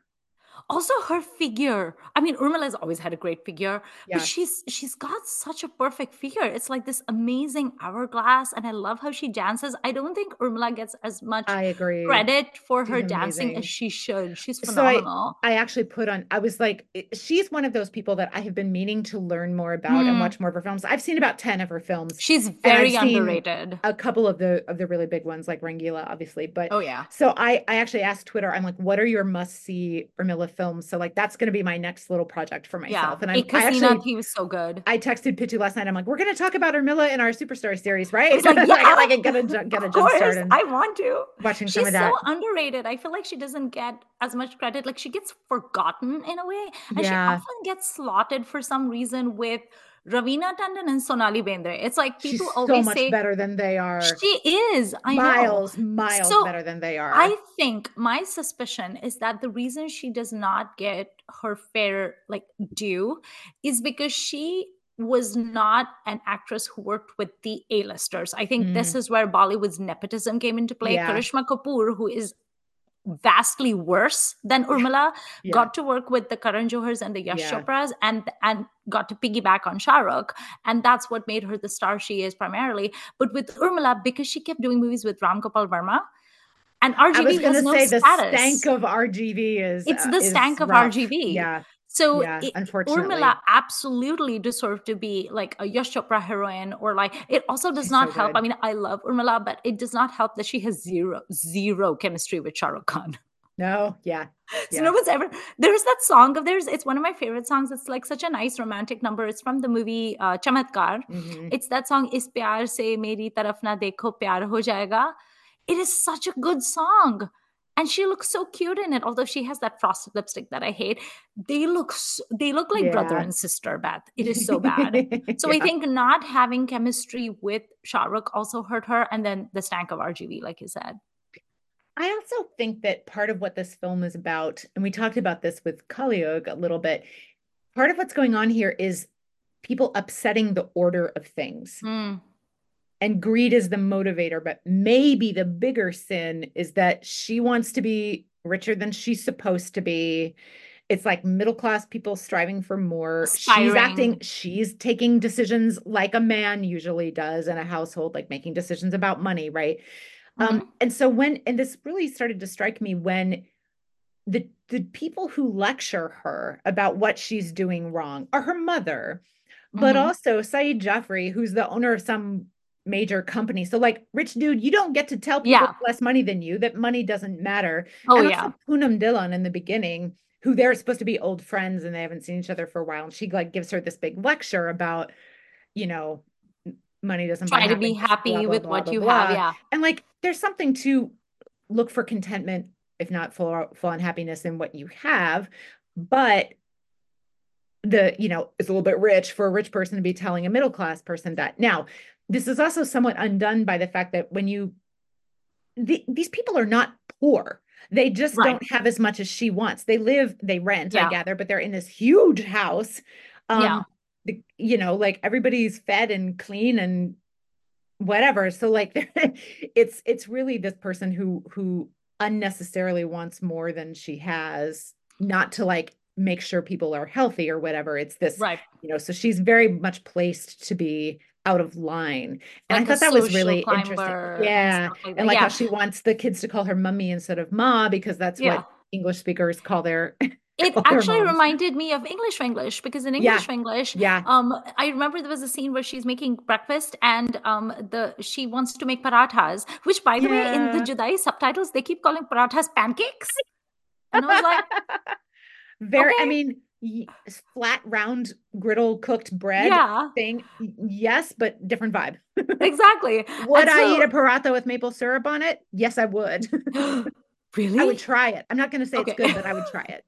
Also, her figure. I mean, Urmila's always had a great figure, but she's she's got such a perfect figure. It's like this amazing hourglass, and I love how she dances. I don't think Urmila gets as much I agree. credit for She's her dancing as she should. She's So I phenomenal. I actually put on I was like she's one of those people that I have been meaning to learn more about and Mm, watch more of her films. I've seen about 10 of her films she's very underrated. a couple of the of the really big ones like Rangeela obviously, but Oh yeah. so I I actually asked Twitter I'm like what are your must see Urmila films? So like that's going to be my next little project for Yeah. myself. And I'm I actually Thi was so good. I texted Pitu last night. I'm like, we're going to talk about Urmila in our Superstar series, right? like, I yeah, like get a get a jump start. I want to. watching some She's of so underrated. I feel like she doesn't get as much credit. Like she gets forgotten in a way, and she often gets slotted for some reason with Raveena Tandon and Sonali Bendre. It's like people She's always so much say better than they are. she is. I miles, know. miles So, better than they are. I think my suspicion is that the reason she does not get her fair like due is because she was not an actress who worked with the A-listers. I think this is where Bollywood's nepotism came into play. Mm. Yeah. Karishma Kapoor, who is vastly worse than Urmila, Yeah. got to work with the Karan Johars and the Yash Yeah. Chopras and and got to piggyback on Shah Rukh. And that's what made her the star she is primarily. But with Urmila, because she kept doing movies with Ram Gopal Varma, and I RGV was has no say the status. stank of RGV is It's uh, the is stank of rough. RGV. Yeah, So yeah, it- unfortunately. Urmila absolutely deserved to be like a Yash Chopra heroine, or like it also does She's not so help. good. I mean, I love Urmila, but it does not help that she has zero zero chemistry with Shah Rukh Khan. No, yeah. So Yeah. no one's ever there's that song of theirs. It's one of my favorite songs. It's like such a nice romantic number. It's from the movie uh, Chamatkar. Mhm. It's that song "Is pyar se meri taraf na dekho pyar ho jayega." It is such a good song, and she looks so cute in it. Although she has that frosted lipstick that I hate, they look they look like brother and sister. Beth, it is so bad. So I think not having chemistry with Shah Rukh also hurt her, and then the stank of RGV, like you said. I also think that part of what this film is about, and we talked about this with Kalyug a little bit, part of what's going on here is people upsetting the order of things. Mm, And greed is the motivator, but maybe the bigger sin is that she wants to be richer than she's supposed to be. It's like middle class people striving for more. She's acting, she's taking decisions like a man usually does in a household, like making decisions about money, right? Mm-hmm. Um, and so when, and this really started to strike me when the the people who lecture her about what she's doing wrong are her mother, but Mhm. also Saeed Jaffrey, who's the owner of some major company. So, like, rich dude, you don't get to tell people Yeah. less money than you that money doesn't matter. Oh and yeah. Poonam Dhillon in the beginning, who they're supposed to be old friends and they haven't seen each other for a while, and she like gives her this big lecture about, you know, money doesn't buy Try to be happy blah, blah, with blah, what you have. Yeah. And like, there's something to look for contentment, if not full full on happiness in what you have, but the you know it's a little bit rich for a rich person to be telling a middle class person that. Now, this is also somewhat undone by the fact that when you the, these people are not poor. They just Right. don't have as much as she wants. They live, they rent, I gather, but they're in this huge house. Um, Yeah. The, you know, like everybody's fed and clean and whatever. So like it's it's really this person who who unnecessarily wants more than she has, not to like make sure people are healthy or whatever. It's this, Right. you know, so she's very much placed to be out of line. And Like I thought that was really interesting. Yeah. stuff like And like Yeah. how she wants the kids to call her mummy instead of ma because that's Yeah. what English speakers call their It actually moms. reminded me of English for English because in Yeah. English English, Yeah. um, I remember there was a scene where she's making breakfast and um, the she wants to make parathas, which by the way, in the Yeah. Judaai subtitles, they keep calling parathas pancakes. And I was like, Very, I mean, flat, round, griddle cooked bread yeah, thing. Yes, but different vibe. exactly. Would And I eat a paratha with maple syrup on it? Yes, I would. really? I would try it. I'm not going to say Okay. it's good, but I would try it.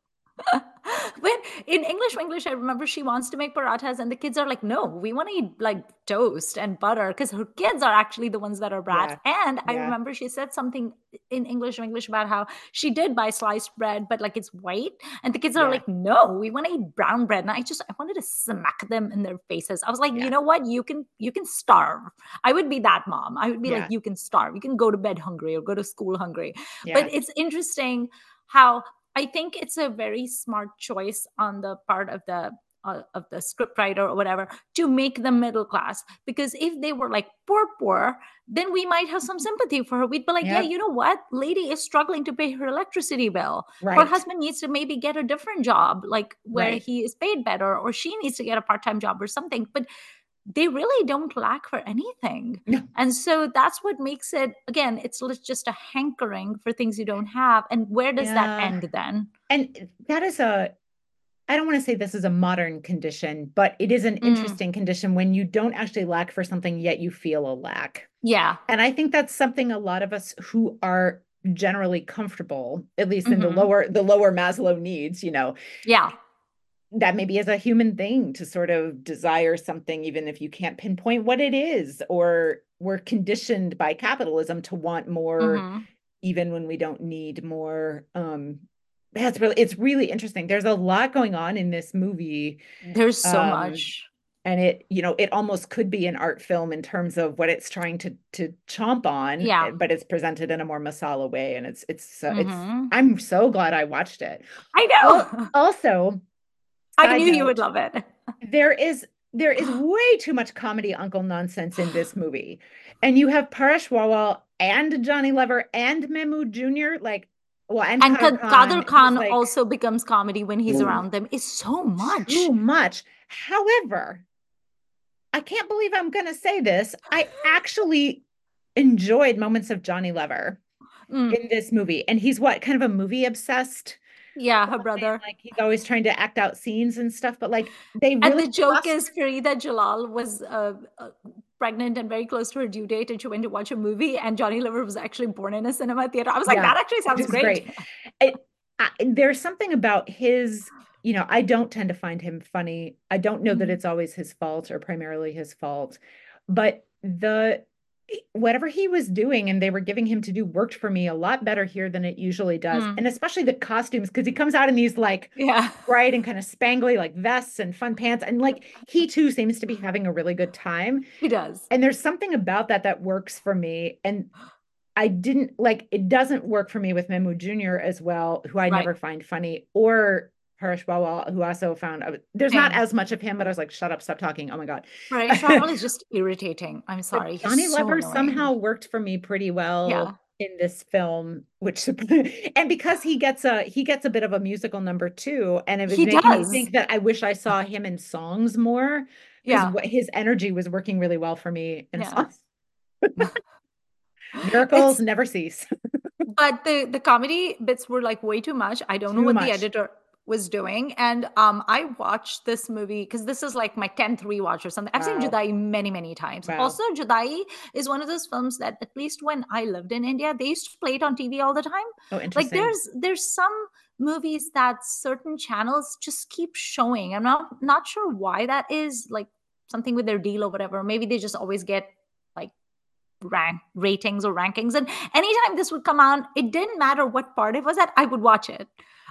but in English, English, I remember she wants to make parathas, and the kids are like, "No, we want to eat like toast and butter," because her kids are actually the ones that are brats. And I yeah. remember she said something in English, English about how she did buy sliced bread, but like it's white, and the kids are Yeah. like, "No, we want to eat brown bread." And I just I wanted to smack them in their faces. I was like, Yeah. you know what? You can you can starve. I would be that mom. I would be Yeah. like, you can starve. You can go to bed hungry or go to school hungry Yeah. but it's interesting how I think it's a very smart choice on the part of the uh, of the scriptwriter or whatever to make them middle class because if they were like poor poor then we might have some sympathy for her. We'd be like yeah you know what? Lady is struggling to pay her electricity bill. Her husband needs to maybe get a different job like where Right. he is paid better or she needs to get a part-time job or something. But they really don't lack for anything No. and so that's what makes it again it's just a hankering for things you don't have and where does that end then And that is a, I don't want to say this is a modern condition, but it is an Mm. interesting condition when you don't actually lack for something, yet you feel a lack. yeah And I think that's something a lot of us who are generally comfortable, at least in the Mhm. lower the lower Maslow needs, you know, yeah that maybe is a human thing to sort of desire something, even if you can't pinpoint what it is, or we're conditioned by capitalism to want more, mm-hmm. even when we don't need more. Um, that's really it's really interesting. There's a lot going on in this movie. There's so um, much and it you know it almost could be an art film in terms of what it's trying to to chomp on yeah but it's presented in a more masala way and it's it's uh, mm-hmm. it's i'm so glad i watched it i know also i knew you would love it there is there is way too much comedy uncle nonsense in this movie and you have paresh rawal and johnny lever and mehmood jr like well, and, and Kader Khan, Khan like, also becomes comedy when he's around them. It's so much. Too much. However, I can't believe I'm going to say this. I actually enjoyed moments of Johnny Lever mm. in this movie. And he's what kind of a movie obsessed? Yeah, her brother. Like he's always trying to act out scenes and stuff, but like they really And the joke is Farida Jalal was uh, uh, pregnant and very close to her due date and she went to watch a movie and Johnny Lever was actually born in a cinema theater. I was like, yeah, that actually sounds great. great. It, I, there's something about his you know, I don't tend to find him funny. I don't know mm-hmm. that it's always his fault or primarily his fault, but the whatever he was doing and they were giving him to do worked for me a lot better here than it usually does. Mm. And especially the costumes, because he comes out in these like yeah, bright and kind of spangly like vests and fun pants. And like he too seems to be having a really good time. He does. And there's something about that that works for me. And I didn't like it doesn't work for me with Mehmood Jr. as well, who I right. never find funny, or Paresh Rawal, who also found uh, there's yeah. not as much of him, but I was like, shut up, stop talking. Oh my god. Right. Rawal is just irritating. I'm sorry. Johnny so Lever somehow worked for me pretty well yeah. in this film, which and because he gets a he gets a bit of a musical number too. And it was making me think that I wish I saw him in songs more. Yeah. His energy was working really well for me in yeah. songs. Miracles it's, never cease. but the the comedy bits were like way too much. I don't too know what much. the editor was doing. And um, I watched this movie because this is like my 10th rewatch or something. I've wow. seen Judaai many, many times. Wow. Also, Judaai is one of those films that at least when I lived in India, they used to play it on TV all the time. Oh, interesting. Like there's there's some movies that certain channels just keep showing. I'm not not sure why that is, like something with their deal or whatever. Maybe they just always get like rank ratings or rankings. And anytime this would come on, it didn't matter what part it was at, I would watch it.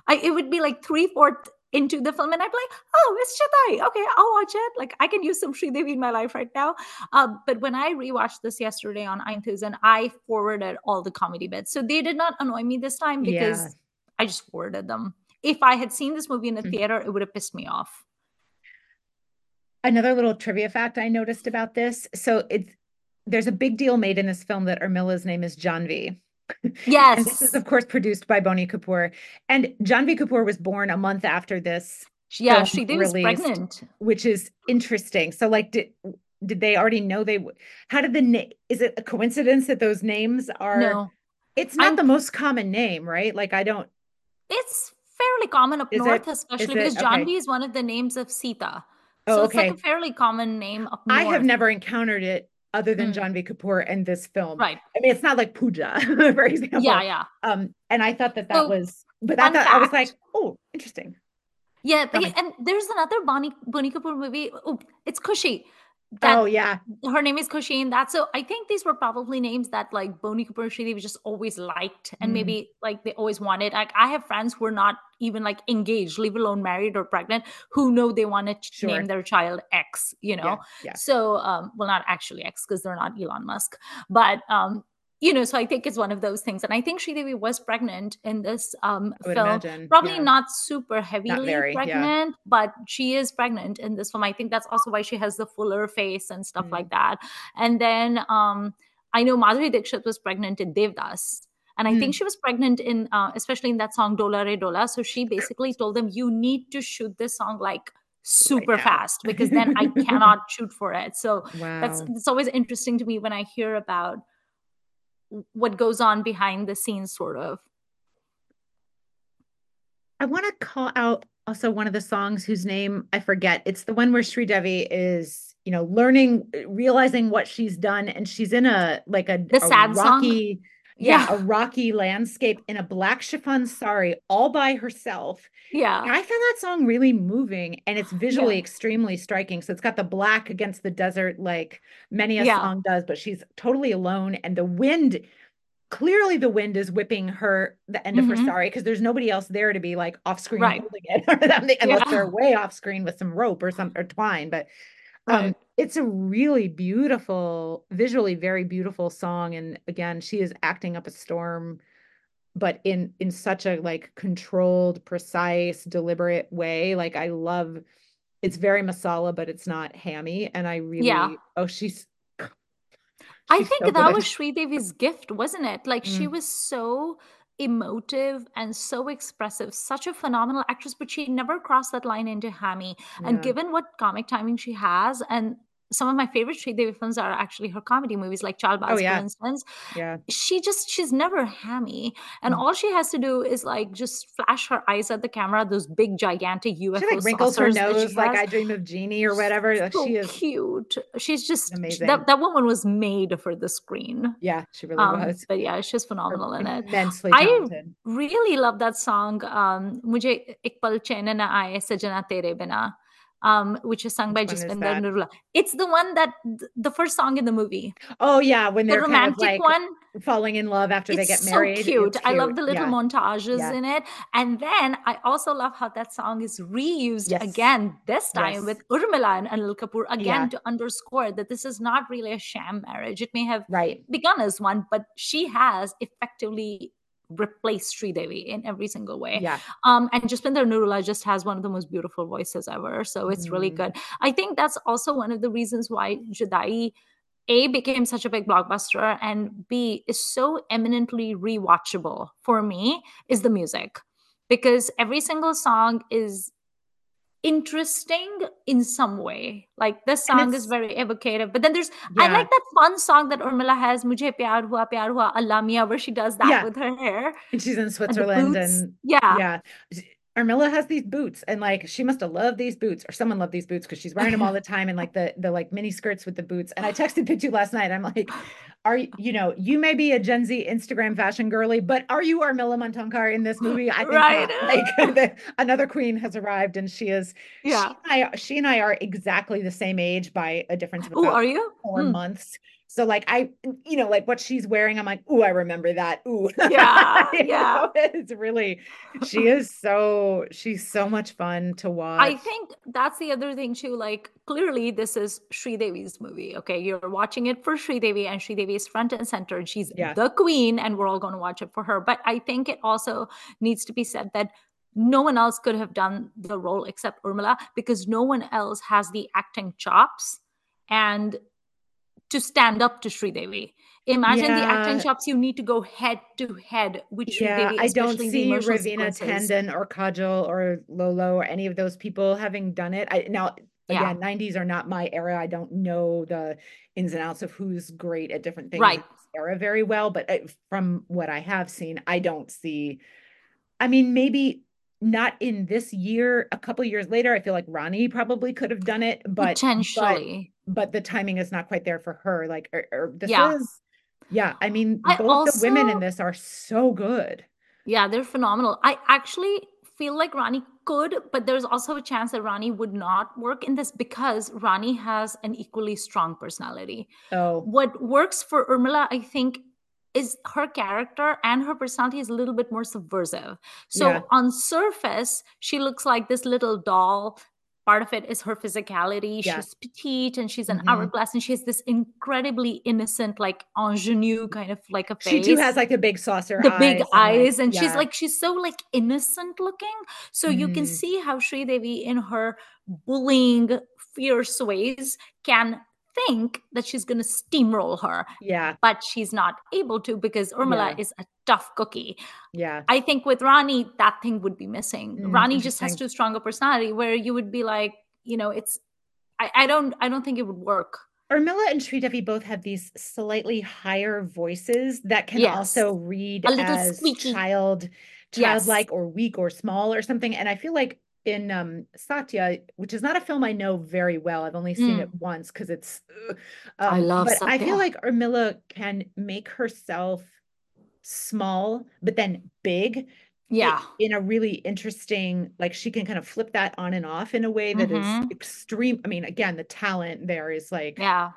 I, it would be like three fourth into the film and I'd be like, oh, it's Judaai. Okay, I'll watch it. Like I can use some Sridevi in my life right now. Um, but when I rewatched this yesterday on and I forwarded all the comedy bits. So they did not annoy me this time because yeah. I just forwarded them. If I had seen this movie in the mm-hmm. theater, it would have pissed me off. Another little trivia fact I noticed about this. So it's there's a big deal made in this film that Urmila's name is Janhvi. Yes. and this is, of course, produced by Boney Kapoor. And Janhvi Kapoor was born a month after this. Yeah, she was pregnant. Which is interesting. So, like, did did they already know they how did the name is it a coincidence that those names are no it's not I'm, the most common name right like i don't it's fairly common up north it, especially because okay. is one of the names of sita oh, so okay. it's like a fairly common name up north. i have never encountered it other than mm. Janhvi Kapoor and this film. Right. I mean, it's not like Puja, for example. Yeah, yeah. Um, and I thought that that so, was, but I thought fact, I was like, oh, interesting. Yeah, and there's another Boney Boney Kapoor movie. Oh, it's Khushi. That, oh yeah, her name is Khushi, and that's so. I think these were probably names that like Boney Kapoor and just always liked, and mm. maybe like they always wanted. Like I have friends who are not even like engaged, leave alone married or pregnant, who know they want to sure. name their child X. You know, yeah, yeah. so um, well, not actually X because they're not Elon Musk, but um, you know, so I think it's one of those things. And I think Sridevi was pregnant in this um, film. Imagine. Probably yeah. not super heavily not very, pregnant, yeah. but she is pregnant in this film. I think that's also why she has the fuller face and stuff mm. like that. And then um, I know Madhuri Dixit was pregnant in Devdas. And I mm. think she was pregnant in, uh, especially in that song Dola Re Dola. So she basically told them, you need to shoot this song like super right fast because then I cannot shoot for it. So wow. that's it's always interesting to me when I hear about what goes on behind the scenes sort of i want to call out also one of the songs whose name i forget it's the one where Sridevi is you know learning realizing what she's done and she's in a like a the a sad rocky song? Yeah, Yeah. a rocky landscape in a black chiffon sari all by herself. Yeah. And I found that song really moving and it's visually Yeah. extremely striking. So it's got the black against the desert like many a Yeah. song does, but she's totally alone and the wind clearly the wind is whipping her the end of her Mhm. sari because there's nobody else there to be like off screen Right. holding it or something, unless they're way off screen with some rope or some or twine. But um Right. It's a really beautiful, visually very beautiful song. And again, she is acting up a storm, but in in such a like controlled, precise, deliberate way. Like I love it's very masala, but it's not hammy. And I really Yeah. oh she's I think so that was Sri Devi's gift, wasn't it? Like she Mm. was so emotive and so expressive, such a phenomenal actress, but she never crossed that line into hammy. And given what comic timing she has, and some of my favorite Sridevi films are actually her comedy movies, like Chalbaz, oh, yeah. for instance. Yeah. She just, she's never hammy. And mm. all she has to do is like just flash her eyes at the camera, those big, gigantic UFO She like wrinkles her nose like I Dream of Jeannie or whatever. She's so she is cute. She's just amazing. That, that woman was made for the screen. Yeah, she really um, was. But yeah, she's phenomenal her in it. Immensely. I really love that song, um, Mujhe Ikbal Chain and I Sajana Tere Bina. Um, which is sung by Jaspinder that? It's the one that th- the first song in the movie, Oh yeah, when the they're kind of romantic like one. falling in love after they get married. It's so married. cute. It's I love the little Yeah. montages Yeah. in it. And then I also love how that song is reused Yes. again, this time Yes. with Urmila and Anil Kapoor, again Yeah. to underscore that this is not really a sham marriage. It may have Right. begun as one, but she has effectively replaced Sridevi in every single way. Yeah. Um, and Jaspinder Narula just has one of the most beautiful voices ever. So it's really Mhm. good. I think that's also one of the reasons why Judaai A became such a big blockbuster and B is so eminently rewatchable for me is the music. Because every single song is interesting in some way. Like this song is very evocative. But then there's I like that fun song that Urmila has, Mujhe Pyar Hua Pyar Hua Allah Mia, where she does that Yeah. with her hair And she's in Switzerland boots. and Yeah. yeah. Urmila has these boots and like she must have loved these boots or someone loved these boots because she's wearing them all the time and like the the like mini skirts with the boots. And I texted Pitu last night. I'm like, are you, you know, you may be a Gen Z Instagram fashion girly, but are you Urmila Matondkar in this movie? I think Right. not. Like the, another queen has arrived and she is Yeah. she and I she and I are exactly the same age by a difference of Oh, about are you? four Mm. months. So like I, you know, like what she's wearing, I'm like, ooh, I remember that. Ooh, Yeah, yeah. know, it's really, she is so, she's so much fun to watch. I think that's the other thing too. Like clearly, this is Sridevi's movie. Okay, you're watching it for Sridevi, and Sridevi is front and center, and she's Yeah. the queen, and we're all going to watch it for her. But I think it also needs to be said that no one else could have done the role except Urmila because no one else has the acting chops and to stand up to Sridevi. Imagine the acting Yeah. chops you need to go head to head with Sri Yeah, I don't especially in the see Raveena. Tandon or Kajol or Lolo or any of those people having done it. I now Yeah. again, 90s are not my era. I don't know the ins and outs of who's great at different things Right. era very well, but uh, from what I have seen, I don't see. I mean, maybe not in this year. A couple years later, I feel like Rani probably could have done it, but but Potentially. but the timing is not quite there for her. Like, or, or this Yeah. is, yeah. I mean, I both the women in this are so good. Yeah, they're phenomenal. I actually feel like Rani could, but there's also a chance that Rani would not work in this because Rani has an equally strong personality. Oh, What works for Urmila, I think, is her character and her personality is a little bit more subversive. So Yeah. on surface, she looks like this little doll. Part of it is her physicality. Yeah. She's petite and she's an Mhm. hourglass, and she has this incredibly innocent, like ingenue kind of like a face she too has like a big saucer the big eyes eyes like, and she's like she's so like innocent looking so you can Mhm. see how Sridevi in her bullying fierce ways can think that she's going to steamroll her yeah, but she's not able to because Urmila Yeah. is a tough cookie yeah, i think with Rani that thing would be missing Mm, Rani just has too strong a personality where you would be like you know it's I, I don't i don't think it would work Urmila and Sridevi both have these slightly higher voices that can Yes. also read A little as squeaky. child, Yes. childlike or weak or small or something. And I feel like in um Satya, which is not a film I know very well, I've only seen Mm. it once because it's. uh, I um, love But I feel like Urmila can make herself small, but then big Yeah. in a really interesting, like she can kind of flip that on and off in a way that is Mhm. extreme. I mean, again, the talent there is like Yeah.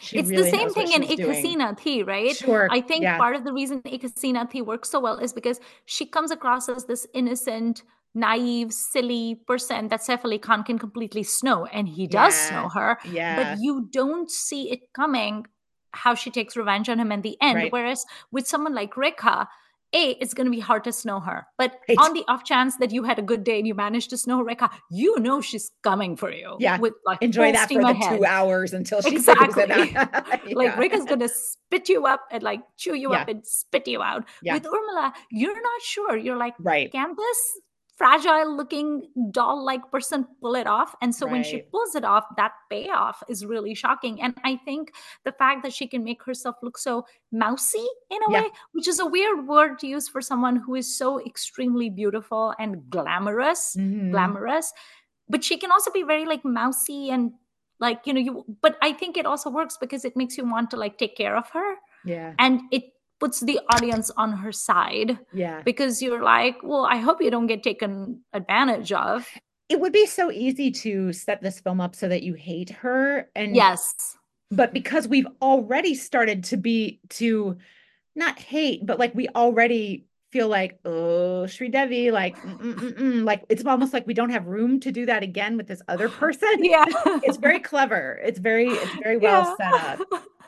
she It's the same thing in. Ek Hasina Thi, right? Sure. I think Yeah. part of the reason Ek Hasina Thi works so well is because she comes across as this innocent, naive, silly person that Khan can completely snow, and he does Yeah. snow her, Yeah. but you don't see it coming how she takes revenge on him in the end. Right. Whereas with someone like Rekha, A, it's going to be hard to snow her. But Right. on the off chance that you had a good day and you managed to snow Rekha, you know she's coming for you. Yeah. With like Enjoy that for the ahead. two hours until she Exactly. it. Like Yeah. Rekha's gonna spit you up and like chew you up and spit you out. Yeah. With Urmila, you're not sure. You're like, Right. can this fragile looking doll like person pull it off? And so when she pulls it off, that payoff is really shocking. And I think the fact that she can make herself look so mousy in a Yeah. way, which is a weird word to use for someone who is so extremely beautiful and glamorous, Mhm. glamorous, but she can also be very like mousy and like you know you but i think it also works because it makes you want to like take care of her Yeah. and it puts the audience on her side Yeah. because you're like well i hope you don't get taken advantage of It would be so easy to set this film up so that you hate her. And yes but because we've already started to be to not hate, but like we already feel like, oh, Sridevi, like, mm, mm, mm, mm, like it's almost like we don't have room to do that again with this other person. yeah It's very clever. It's very, it's very well set up.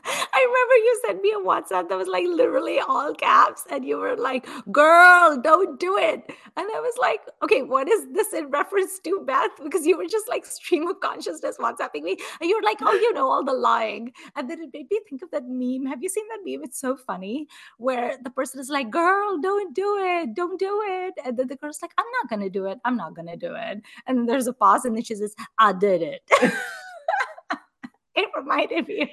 I remember you sent me a WhatsApp that was like literally all caps, and you were like, "Girl, don't do it." And I was like, "Okay, what is this in reference to, Beth?" Because you were just like stream of consciousness WhatsApping me, and you were like, "Oh, you know, all the lying." And then it made me think of that meme. Have you seen that meme? It's so funny, where the person is like, "Girl, don't do it, don't do it," and then the girl's like, "I'm not gonna do it. I'm not gonna do it." And then there's a pause, and then she says, "I did it." it reminded me.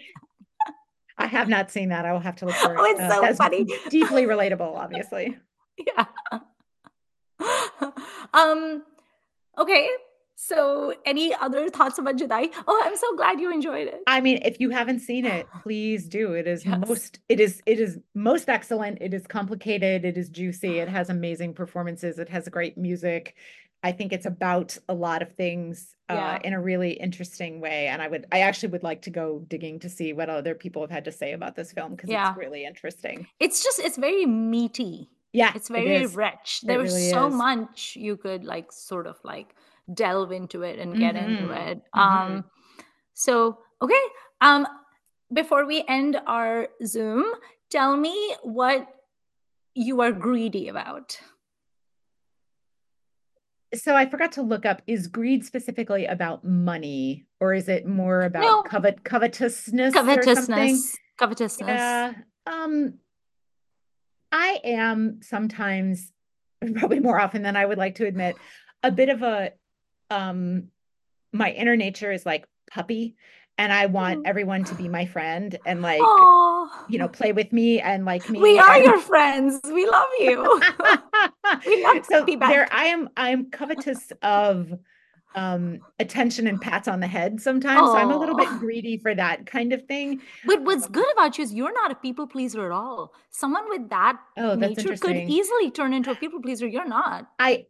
I have not seen that. I will have to look for it. Oh, it's so that's funny. Deeply relatable, obviously. yeah. um okay. So any other thoughts about Judaai? Oh, I'm so glad you enjoyed it. I mean, if you haven't seen it, please do. It is Yes. most it is it is most excellent. It is complicated, it is juicy, it has amazing performances, it has great music. I think it's about a lot of things uh, Yeah. in a really interesting way. And I would I actually would like to go digging to see what other people have had to say about this film because Yeah. it's really interesting. It's just it's very meaty. Yeah, It's very is. rich. It There's really so is. much you could like sort of like delve into it and get into Mhm. it. Mhm. Um so okay. Um before we end our Zoom, tell me what you are greedy about. So I forgot to look up, is greed specifically about money or is it more about No. covet covetousness or? Covetousness. Covetousness. Yeah. Um, I am sometimes, probably more often than I would like to admit, a bit of a um my inner nature is like puppy and I want everyone to be my friend and like Aw. you know play with me and like me we are and- your friends. We love you. We love so back. there I am I'm covetous of um attention and pats on the head sometimes so I'm a little bit greedy for that kind of thing but what's good about you is you're not a people pleaser at all. Someone with that oh that's nature could easily turn into a people pleaser. You're not. I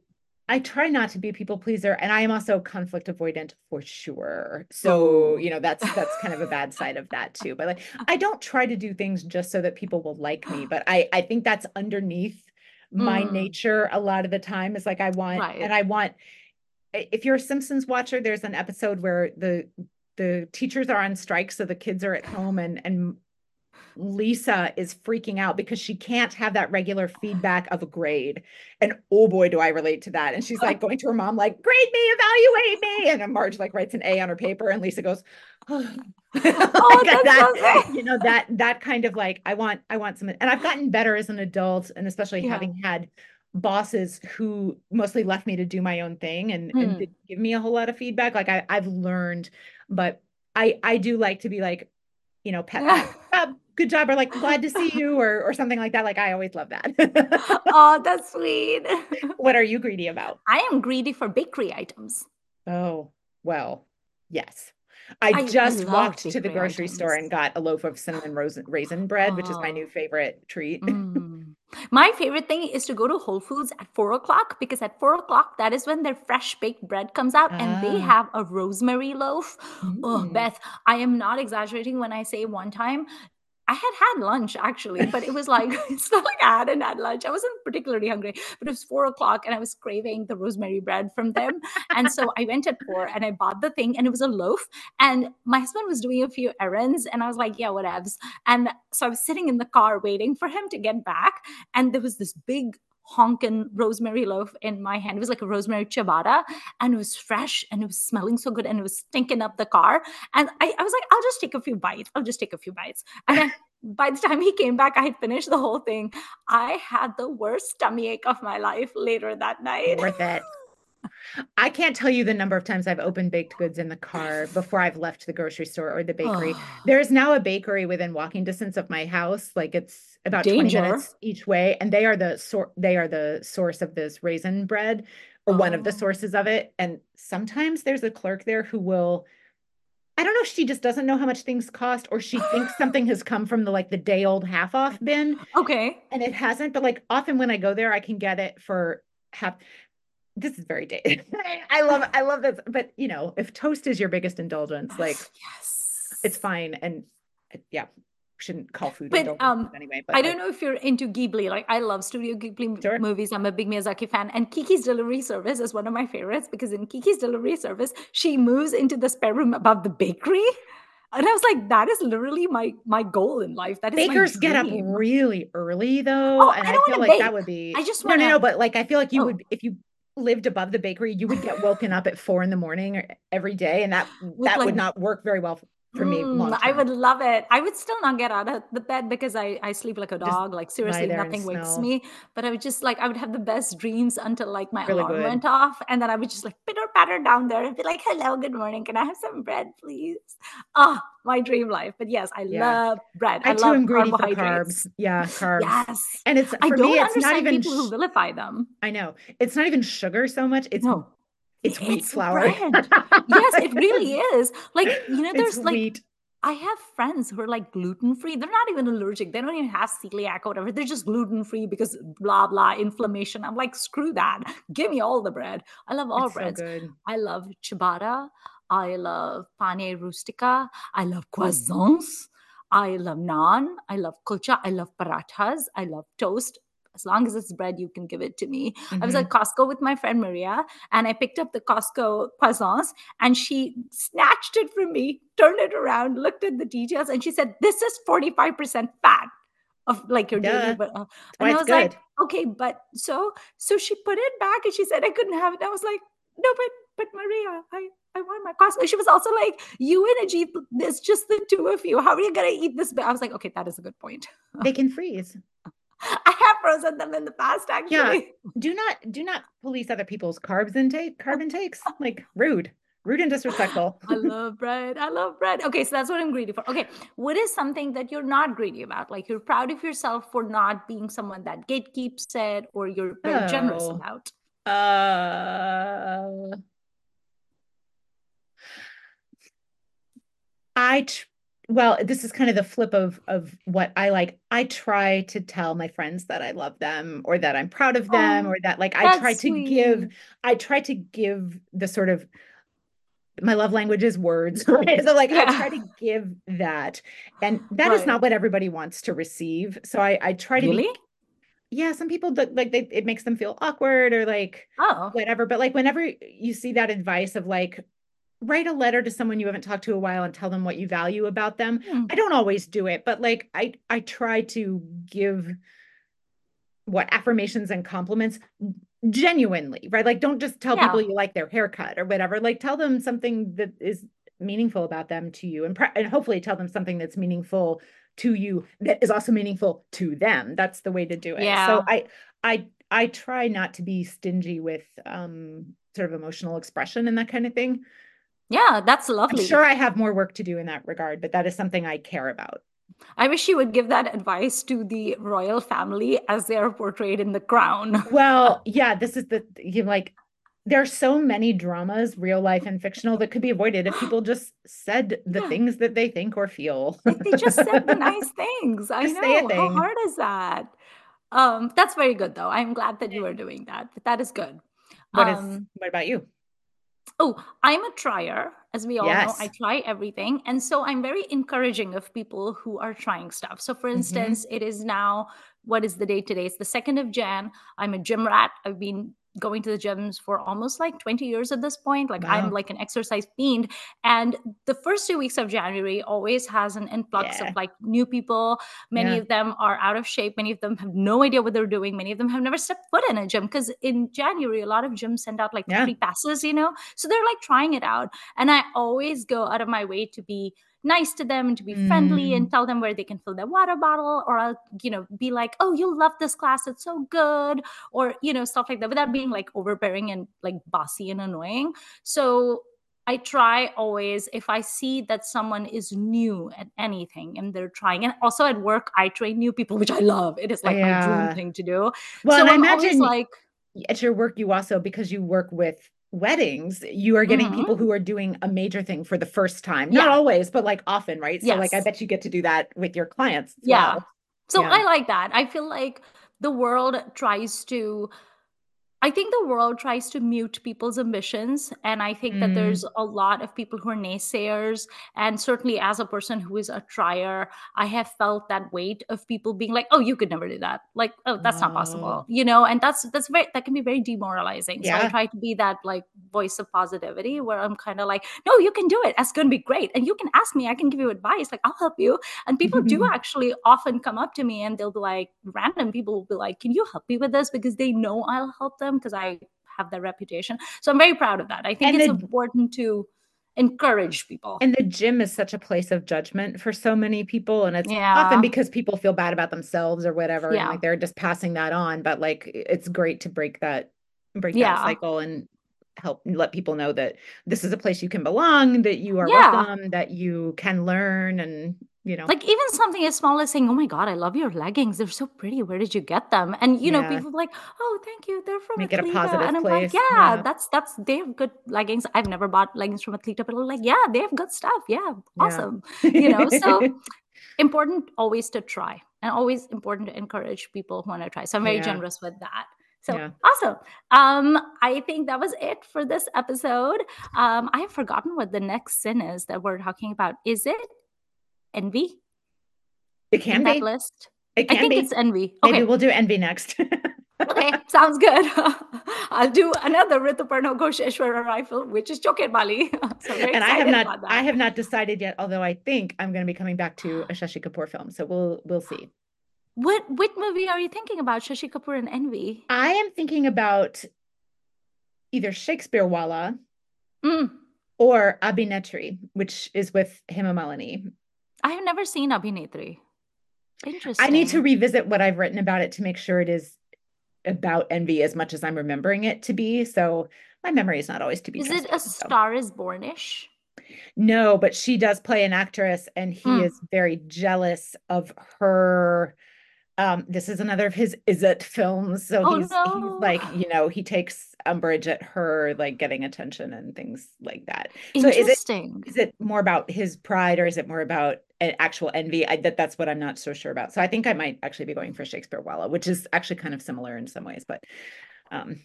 I try not to be a people pleaser and I am also conflict avoidant for sure. So, Ooh. you know, that's that's kind of a bad side of that too. But like I don't try to do things just so that people will like me, but I I think that's underneath my Mm. nature a lot of the time is like I want Right. and I want if you're a Simpsons watcher, there's an episode where the the teachers are on strike so the kids are at home and and Lisa is freaking out because she can't have that regular feedback of a grade. And oh boy, do I relate to that. And she's like going to her mom, like, grade me, evaluate me. And then Marge like writes an A on her paper, and Lisa goes, oh, Oh, Like that's so that, great. you know, that that kind of like, I want, I want some, and I've gotten better as an adult, and especially Yeah. having had bosses who mostly left me to do my own thing and, and Hmm. didn't give me a whole lot of feedback. Like I, I've learned, but I I do like to be like, you know, pet, pat, "Oh, good job, or like glad to see you, or or something like that. Like I always love that. oh, that's sweet. what are you greedy about? I am greedy for bakery items. Oh, well, yes. I I- just walked to the grocery store and got a loaf of cinnamon raisin, raisin bread, which is my Oh. new favorite treat. Mm. My favorite thing is to go to Whole Foods at four o'clock because at four o'clock, that is when their fresh baked bread comes out and they Ah. have a rosemary loaf. Oh, Mm. Beth, I am not exaggerating when I say one time I had had lunch actually, but it was like it's not like I hadn't had lunch. I wasn't particularly hungry, but it was four o'clock and I was craving the rosemary bread from them. And so I went at four and I bought the thing, and it was a loaf. And my husband was doing a few errands, and I was like, "Yeah, whatevs." And so I was sitting in the car waiting for him to get back, and there was this big honkin' rosemary loaf in my hand. It was like a rosemary ciabatta, and it was fresh and it was smelling so good and it was stinking up the car. And I, I was like, I'll just take a few bites. I'll just take a few bites. And then by the time he came back, I had finished the whole thing. I had the worst tummy ache of my life later that night. Worth it. I can't tell you the number of times I've opened baked goods in the car before I've left the grocery store or the bakery. There is now a bakery within walking distance of my house. Like it's about 20 minutes each way. And they are the sort they are the source of this raisin bread or one of the Oh. sources of it. And sometimes there's a clerk there who will I don't know if she just doesn't know how much things cost or she thinks something has come from the like the day old half off bin okay. and it hasn't. But like often when I go there, I can get it for half. This is very dated. I love I love this. But you know, if toast is your biggest indulgence, like yes. it's fine. And uh, yeah, shouldn't call food But, um, anyway. But I like, don't know if you're into Ghibli. Like, I love Studio Ghibli Sure. movies. I'm a big Miyazaki fan. And Kiki's Delivery Service is one of my favorites because in Kiki's Delivery Service, she moves into the spare room above the bakery. And I was like, that is literally my my goal in life. That is bakers get up really early though, Oh, and I I, feel like that would be I just no, no, no. wanna- But like, I feel like you Oh. would if you lived above the bakery, you would get woken up at four in the morning every day, and that that like- would not work very well for me. Mm, I would love it. I would still not get out of the bed because I, I sleep like a Just dog. Like seriously, nothing wakes me. But I would just like I would have the best dreams until like my Really alarm good. went off, and then I would just like pitter patter down there and be like, "Hello, good morning. Can I have some bread, please?" Ah, my dream life. But yes, I Yeah. love bread. I, I, too love am greedy for carbohydrates. carbs. Yeah, carbs. Yes. And it's I for don't me, it's not understand even. people who vilify them. I know it's not even sugar so much. It's no, it's wheat it's flour. yes, it really is. Like you know, It's there's like wheat. I have friends who are like gluten free. They're not even allergic. They don't even have celiac or whatever. They're just gluten free because blah blah inflammation. I'm like, screw that. Give me all the bread. I love all It's so breads. good. I love ciabatta. I love pane rustica. I love croissants. I love naan. I love kulcha. I love parathas. I love toast. As long as it's bread, you can give it to me. I was Mhm. at Costco with my friend Maria, and I picked up the Costco croissants, and she snatched it from me, turned it around, looked at the details, and she said, "This is forty five percent fat of like your daily." But uh, and I was like, "Okay, but so so she put it back, and she said I couldn't have it." I was like, "No, but but Maria, I." I want my Costco. She was also like, "You and Ajit, there's just the two of you. How are you gonna eat this?" But I was like, "Okay, that is a good point." They can freeze. I have frozen them in the past, actually. Yeah. Do not do not police other people's carbs intake, carb intakes. Like rude, rude and disrespectful. I love bread. I love bread. Okay, so that's what I'm greedy for. Okay, what is something that you're not greedy about? Like you're proud of yourself for not being someone that gatekeeps it, or you're very generous Oh. about. Uh, I tr- well, this is kind of the flip of of what I like. I try to tell my friends that I love them or that I'm proud of them Oh, or that like I try to give. I try to give the sort of my love language is words, right? So like I try to give that. And that is Right. not what everybody wants to receive. So I I try to be yeah, some people like they it makes them feel awkward or like Oh, whatever. But like whenever you see that advice of like write a letter to someone you haven't talked to a while and tell them what you value about them. Hmm. I don't always do it, but like I I try to give what affirmations and compliments genuinely, right? Like don't just tell Yeah. people you like their haircut or whatever. Like tell them something that is meaningful about them to you and, pre- and hopefully tell them something that's meaningful to you that is also meaningful to them. That's the way to do it. Yeah. So I I I try not to be stingy with um sort of emotional expression and that kind of thing. Yeah, that's lovely. I'm sure I have more work to do in that regard, but that is something I care about. I wish you would give that advice to the royal family as they are portrayed in The Crown. Well, yeah, this is the you like there are so many dramas, real life and fictional, that could be avoided if people just said the Yeah. things that they think or feel. Like they just said the nice things. I Just know. How hard is that? Um, that's very good though. I'm glad that you are doing that. But That is good. What is um, what about you? Oh, I'm a trier, as we all yes. know. I try everything. And so I'm very encouraging of people who are trying stuff. So, for mm-hmm. instance, mm-hmm. it is now, what is the date today? It's the 2nd of Jan. I'm a gym rat. I've been going to the gyms for almost like 20 years at this point. Like wow. I'm like an exercise fiend. And the first two weeks of January always has an influx yeah. of like new people. Many yeah. of them are out of shape. Many of them have no idea what they're doing. Many of them have never stepped foot in a gym because in January, a lot of gyms send out like yeah. free passes, you know? So they're like trying it out. And I always go out of my way to be nice to them and to be mm. friendly and mm. tell them where they can fill their water bottle or I'll, you know, be like, oh, you'll love this class. It's so good. Or, you know, stuff like that without being like overbearing and like bossy and annoying. So I try always if I see that someone is new at anything and they're trying, and also at work, I train new people, which I love. It is like yeah. my dream thing to do. Well, so I imagine like at your work, you also because you work with weddings you are getting mm-hmm. people who are doing a major thing for the first time not yeah. always but like often right so yes. like i bet you get to do that with your clients yeah well. so yeah. i like that i feel like the world tries to I think the world tries to mute people's ambitions. And I think mm. that there's a lot of people who are naysayers. And certainly, as a person who is a trier, I have felt that weight of people being like, oh, you could never do that. Like, oh, that's not possible. You know, and that's, that's very, that can be very demoralizing. Yeah. So I try to be that like voice of positivity where I'm kind of like, no, you can do it. That's going to be great. And you can ask me, I can give you advice. Like, I'll help you. And people do actually often come up to me and they'll be like, random people will be like, can you help me with this? Because they know I'll help them because I have that reputation. So I'm very proud of that. I think and it's the, important to encourage people. And the gym is such a place of judgment for so many people. And it's yeah. often because people feel bad about themselves or whatever. Yeah. And like they're just passing that on. But like it's great to break that break yeah. that cycle and help let people know that this is a place you can belong, that you are welcome, that you can learn and you know like even something as small as saying oh my god i love your leggings they're so pretty where did you get them and you know yeah. people like oh thank you they're from make Athleta. it a positive and i'm place. like yeah, yeah, that's that's they have good leggings i've never bought leggings from Athleta but I'm like yeah they have good stuff yeah awesome yeah. you know so important always to try and always important to encourage people who want to try so i'm very generous with that so yeah. awesome. Um, I think that was it for this episode. Um, I have forgotten what the next sin is that we're talking about. Is it envy? It can be. list. It can I think be. it's envy. Okay. Maybe we'll do envy next. okay, sounds good. I'll do another Rituparno Ghosheshwara rifle, which is Chokher Bali. so and I have not I have not decided yet, although I think I'm going to be coming back to a Shashi Kapoor film. So we'll we'll see. What what movie are you thinking about? Shashi Kapoor and Envy? I am thinking about either Shakespeare Wallah mm. or Abhinetri, which is with Hema Malini. I have never seen Abhinetri. Interesting. I need to revisit what I've written about it to make sure it is about envy as much as I'm remembering it to be. So my memory is not always to be. Is it a so. Star is Bornish? No, but she does play an actress, and he mm. is very jealous of her um this is another of his is it films so oh, he's, no. he's like you know he takes umbrage at her like getting attention and things like that so is it is it more about his pride or is it more about an actual envy I, that that's what i'm not so sure about. So i think i might actually be going for Shakespeare Wallah which is actually kind of similar in some ways but um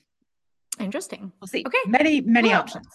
interesting. we'll see. Okay. Many many options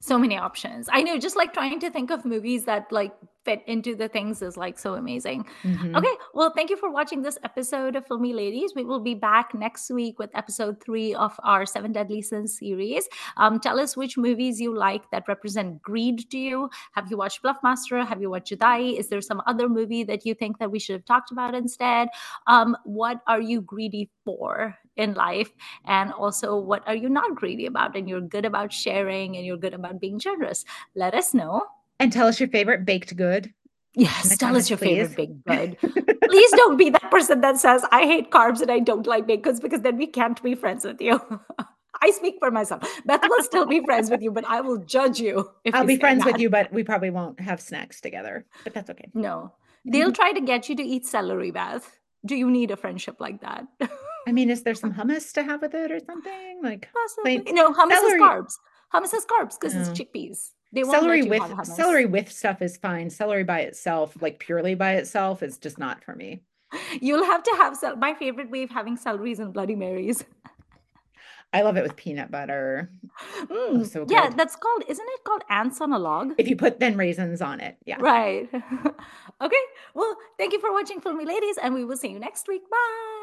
so many options i know just like trying to think of movies that like fit into the things is like so amazing. Mm-hmm. Okay, well, thank you for watching this episode of Filmi Ladies. We will be back next week with episode three of our Seven Deadly Sins series. Um, tell us which movies you like that represent greed to you. Have you watched Bluffmaster? Have you watched Judaai? Is there some other movie that you think that we should have talked about instead? Um, what are you greedy for? In life and also what are you not greedy about and you're good about sharing and you're good about being generous let us know and tell us your favorite baked good. Yes, tell us your please. favorite baked good. please don't be that person that says, I hate carbs and I don't like baked goods because then we can't be friends with you. I speak for myself. Beth will still be friends with you, but I will judge you. I'll you be friends that. with you, but we probably won't have snacks together. But that's okay. No, mm-hmm. they'll try to get you to eat celery, Beth. Do you need a friendship like that? I mean, is there some hummus to have with it or something? Like, possibly. Plain, no, hummus celery. is carbs. Hummus is carbs because it's chickpeas. They celery with celery with stuff is fine. Celery by itself, like purely by itself, is just not for me. You'll have to have cel- my favorite way of having celeries and Bloody Marys. I love it with peanut butter. Oh, Mm, so yeah, that's called, isn't it called ants on a log? If you put then raisins on it. Yeah. Right. okay. Well, thank you for watching Filmi Ladies, and we will see you next week. Bye.